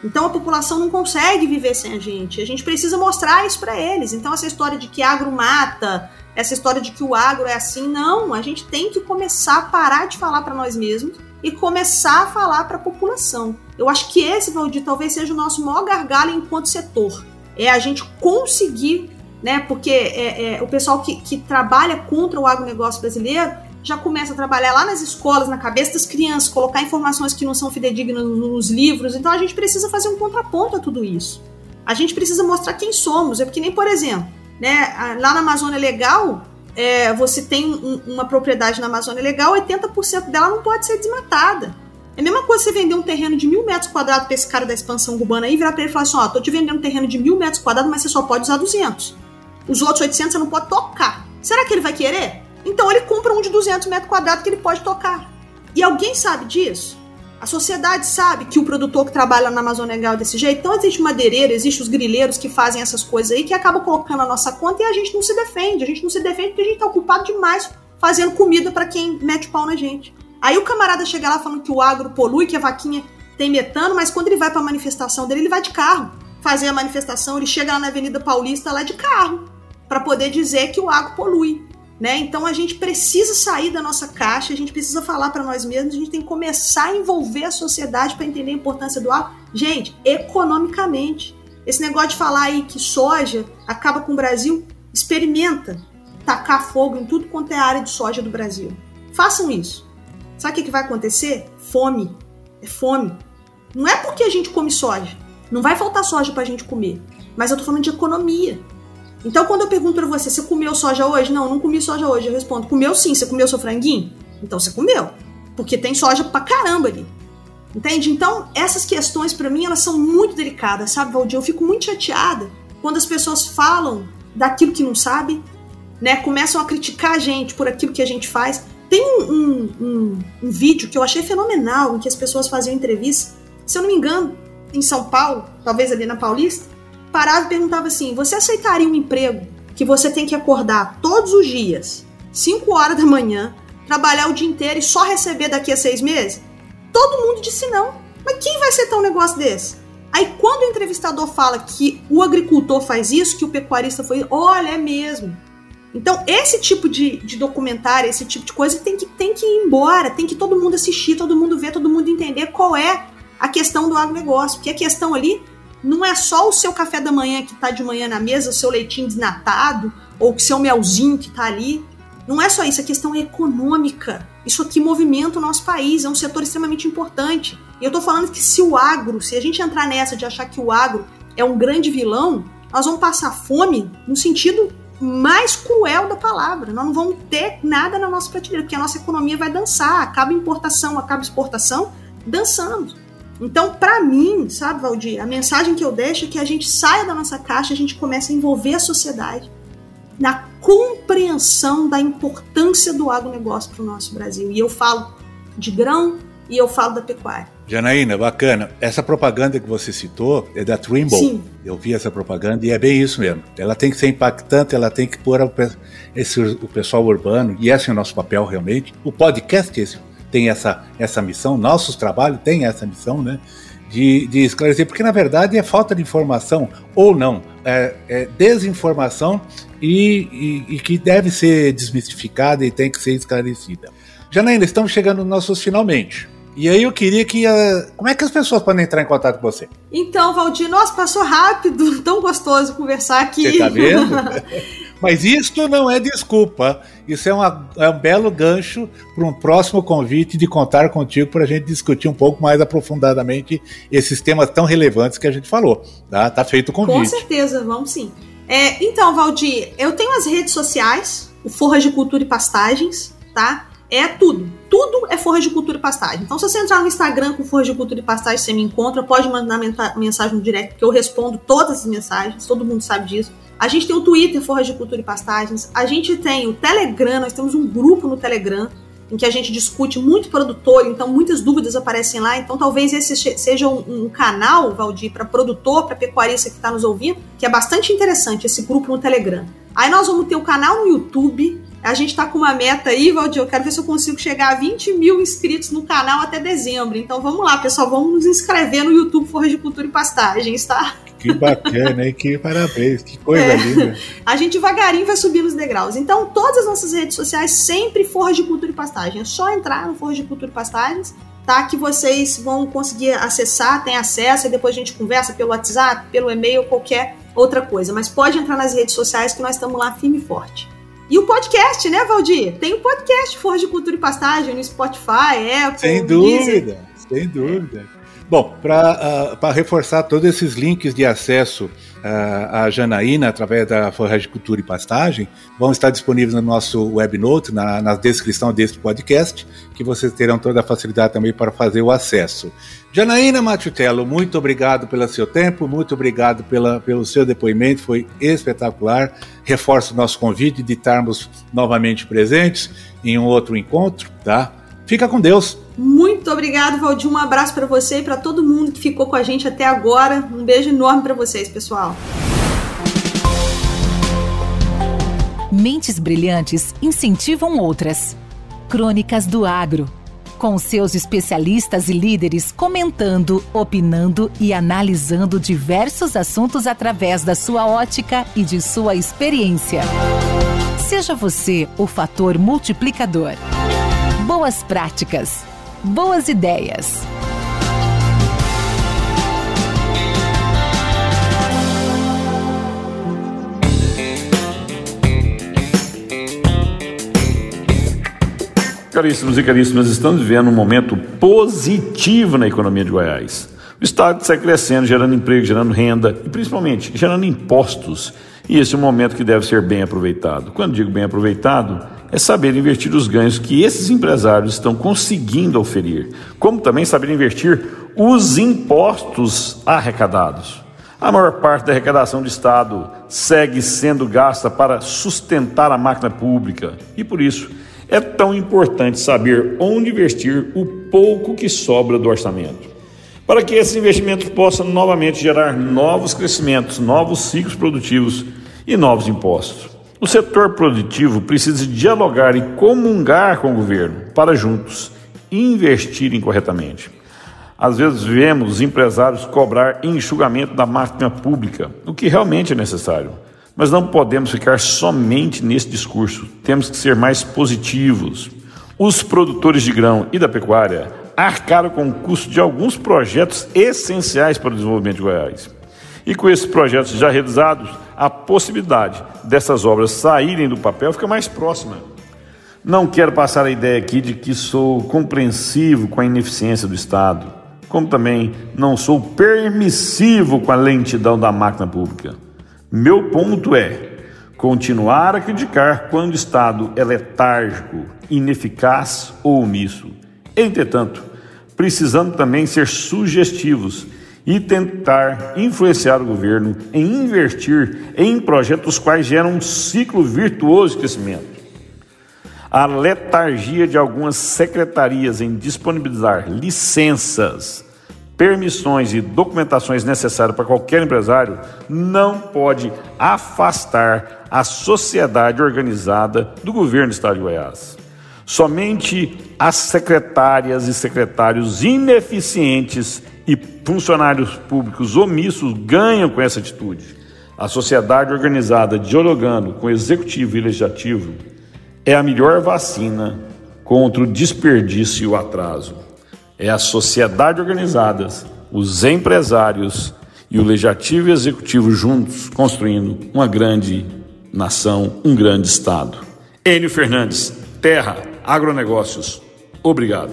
Então a população não consegue viver sem a gente. A gente precisa mostrar isso para eles. Então essa história de que agro mata, essa história de que o agro é assim, não. A gente tem que começar a parar de falar para nós mesmos e começar a falar para a população. Eu acho que esse, Valdir, talvez seja o nosso maior gargalo enquanto setor. É a gente conseguir, né? Porque é, é, o pessoal que, que trabalha contra o agronegócio brasileiro já começa a trabalhar lá nas escolas, na cabeça das crianças, colocar informações que não são fidedignas nos livros. Então a gente precisa fazer um contraponto a tudo isso. A gente precisa mostrar quem somos. É porque nem, por exemplo, né, lá na Amazônia Legal, é, você tem um, uma propriedade na Amazônia Legal, 80% dela não pode ser desmatada. É a mesma coisa você vender um terreno de mil metros quadrados para esse cara da expansão urbana aí, virar para ele e falar assim: ó, tô te vendendo um terreno de mil metros quadrados, mas você só pode usar 200. Os outros 800 você não pode tocar. Será que ele vai querer? Então ele compra um de 200 metros quadrados que ele pode tocar. E alguém sabe disso? A sociedade sabe que o produtor que trabalha na Amazônia Legal desse jeito. Então existe madeireira, existe os grileiros que fazem essas coisas aí que acabam colocando a nossa conta e a gente não se defende. A gente não se defende porque a gente tá ocupado demais fazendo comida para quem mete pau na gente. Aí o camarada chega lá falando que o agro polui, que a vaquinha tem metano, mas quando ele vai para a manifestação dele, ele vai de carro fazer a manifestação, ele chega lá na Avenida Paulista lá de carro para poder dizer que o agro polui. Né? Então a gente precisa sair da nossa caixa, a gente precisa falar para nós mesmos, a gente tem que começar a envolver a sociedade para entender a importância do agro. Gente, economicamente. Esse negócio de falar aí que soja acaba com o Brasil, experimenta tacar fogo em tudo quanto é área de soja do Brasil. Façam isso. Sabe o que, que vai acontecer? Fome. É fome. Não é porque a gente come soja. Não vai faltar soja para a gente comer. Mas eu tô falando de economia. Então, quando eu pergunto para você, você comeu soja hoje? Não, não comi soja hoje. Eu respondo, comeu sim. Você comeu seu franguinho? Então, você comeu. Porque tem soja pra caramba ali. Entende? Então, essas questões, para mim, elas são muito delicadas, sabe, Valdir? Eu fico muito chateada quando as pessoas falam daquilo que não sabem, né? Começam a criticar a gente por aquilo que a gente faz. Tem um, um, um, vídeo que eu achei fenomenal, em que as pessoas faziam entrevista, se eu não me engano, em São Paulo, talvez ali na Paulista, parava e perguntava assim: você aceitaria um emprego que você tem que acordar todos os dias, 5 horas da manhã, trabalhar o dia inteiro e só receber daqui a seis meses? Todo mundo disse não. Mas quem vai aceitar um negócio desse? Aí quando o entrevistador fala que o agricultor faz isso, que o pecuarista foi, olha, é mesmo. Então, esse tipo de, de documentário, esse tipo de coisa tem que, tem que ir embora, tem que todo mundo assistir, todo mundo ver, todo mundo entender qual é a questão do agronegócio. Porque a questão ali não é só o seu café da manhã que está de manhã na mesa, o seu leitinho desnatado, ou o seu melzinho que está ali. Não é só isso, é questão econômica. Isso aqui movimenta o nosso país, é um setor extremamente importante. E eu tô falando que se o agro, se a gente entrar nessa de achar que o agro é um grande vilão, nós vamos passar fome no sentido mais cruel da palavra. Nós não vamos ter nada na nossa prateleira, porque a nossa economia vai dançar. Acaba importação, acaba exportação, dançamos. Então, para mim, sabe, Valdir, a mensagem que eu deixo é que a gente saia da nossa caixa, a gente comece a envolver a sociedade na compreensão da importância do agronegócio para o nosso Brasil. E eu falo de grão e eu falo da pecuária.
Janaína, bacana. Essa propaganda que você citou é da Trimble. Sim. Eu vi essa propaganda e é bem isso mesmo. Ela tem que ser impactante, ela tem que pôr esse, o pessoal urbano, e esse é o nosso papel realmente. O podcast esse, tem essa, essa missão, nossos trabalhos têm essa missão, né? De, de esclarecer, porque na verdade é falta de informação ou não, é, é desinformação e, e, e que deve ser desmistificada e tem que ser esclarecida. Janaína, estamos chegando nos nossos finalmente. E aí eu queria que. Uh, como é que as pessoas podem entrar em contato com você?
Então, Valdir, nossa, passou rápido, tão gostoso conversar aqui.
Você tá vendo? Mas isto não é desculpa. Isso é, uma, é um belo gancho para um próximo convite de contar contigo para a gente discutir um pouco mais aprofundadamente esses temas tão relevantes que a gente falou. Tá, tá feito o convite. Com
certeza, vamos sim. É, então, Valdir, eu tenho as redes sociais, o Forras de Cultura e Pastagens, tá? É tudo. Tudo é Forra de Cultura e Pastagem. Então, se você entrar no Instagram com Forra de Cultura e Pastagem, você me encontra. Pode mandar mensagem no direct, que eu respondo todas as mensagens. Todo mundo sabe disso. A gente tem o Twitter, Forra de Cultura e Pastagens. A gente tem o Telegram, nós temos um grupo no Telegram em que a gente discute muito produtor, então muitas dúvidas aparecem lá. Então talvez esse seja um, um canal, Valdir, para produtor, para pecuarista que está nos ouvindo, que é bastante interessante, esse grupo no Telegram. Aí nós vamos ter o canal no YouTube, a gente tá com uma meta aí, Valdir. Eu quero ver se eu consigo chegar a 20 mil inscritos no canal até dezembro. Então vamos lá, pessoal. Vamos nos inscrever no YouTube Forra de Cultura e Pastagens, tá?
Que bacana, hein? Que parabéns, que coisa é. linda.
A gente devagarinho vai subir nos degraus. Então, todas as nossas redes sociais sempre Forra de Cultura e Pastagem. É só entrar no Forra de Cultura e Pastagens, tá? Que vocês vão conseguir acessar, tem acesso, e depois a gente conversa pelo WhatsApp, pelo e-mail, qualquer outra coisa. Mas pode entrar nas redes sociais que nós estamos lá firme e forte. E o podcast, né, Valdir? Tem o podcast Forra de Cultura e Pastagem no Spotify, Apple,
Sem dúvida, Deezer. sem dúvida. Bom, para uh, reforçar todos esses links de acesso uh, à Janaína através da Forragem Cultura e Pastagem, vão estar disponíveis no nosso webnote, na, na descrição desse podcast, que vocês terão toda a facilidade também para fazer o acesso. Janaína Matiutello, muito obrigado pelo seu tempo, muito obrigado pela, pelo seu depoimento, foi espetacular. Reforço o nosso convite de estarmos novamente presentes em um outro encontro, tá? Fica com Deus.
Muito obrigado, Valdir. Um abraço para você e para todo mundo que ficou com a gente até agora. Um beijo enorme para vocês, pessoal.
Mentes brilhantes incentivam outras. Crônicas do Agro. Com seus especialistas e líderes comentando, opinando e analisando diversos assuntos através da sua ótica e de sua experiência. Seja você o fator multiplicador boas práticas, boas ideias.
Caríssimos e caríssimas, estamos vivendo um momento positivo na economia de Goiás. O Estado está crescendo, gerando emprego, gerando renda e principalmente gerando impostos. E esse é um momento que deve ser bem aproveitado. Quando digo bem aproveitado, é saber investir os ganhos que esses empresários estão conseguindo oferir, como também saber investir os impostos arrecadados. A maior parte da arrecadação do Estado segue sendo gasta para sustentar a máquina pública e, por isso, é tão importante saber onde investir o pouco que sobra do orçamento. Para que esses investimentos possam novamente gerar novos crescimentos, novos ciclos produtivos e novos impostos. O setor produtivo precisa dialogar e comungar com o governo para juntos investirem corretamente. Às vezes vemos empresários cobrar enxugamento da máquina pública, o que realmente é necessário. Mas não podemos ficar somente nesse discurso, temos que ser mais positivos. Os produtores de grão e da pecuária arcaram com o custo de alguns projetos essenciais para o desenvolvimento de Goiás. E com esses projetos já realizados, a possibilidade dessas obras saírem do papel fica mais próxima. Não quero passar a ideia aqui de que sou compreensivo com a ineficiência do Estado, como também não sou permissivo com a lentidão da máquina pública. Meu ponto é continuar a criticar quando o Estado é letárgico, ineficaz ou omisso. Entretanto, precisamos também ser sugestivos e tentar influenciar o governo em investir em projetos quais geram um ciclo virtuoso de crescimento. A letargia de algumas secretarias em disponibilizar licenças, permissões e documentações necessárias para qualquer empresário não pode afastar a sociedade organizada do governo do estado de Goiás. Somente as secretárias e secretários ineficientes e funcionários públicos omissos ganham com essa atitude. A sociedade organizada dialogando com executivo e legislativo é a melhor vacina contra o desperdício e o atraso. É a sociedade organizada, os empresários e o legislativo e executivo juntos construindo uma grande nação, um grande estado. Enio Fernandes, Terra, Agronegócios. Obrigado.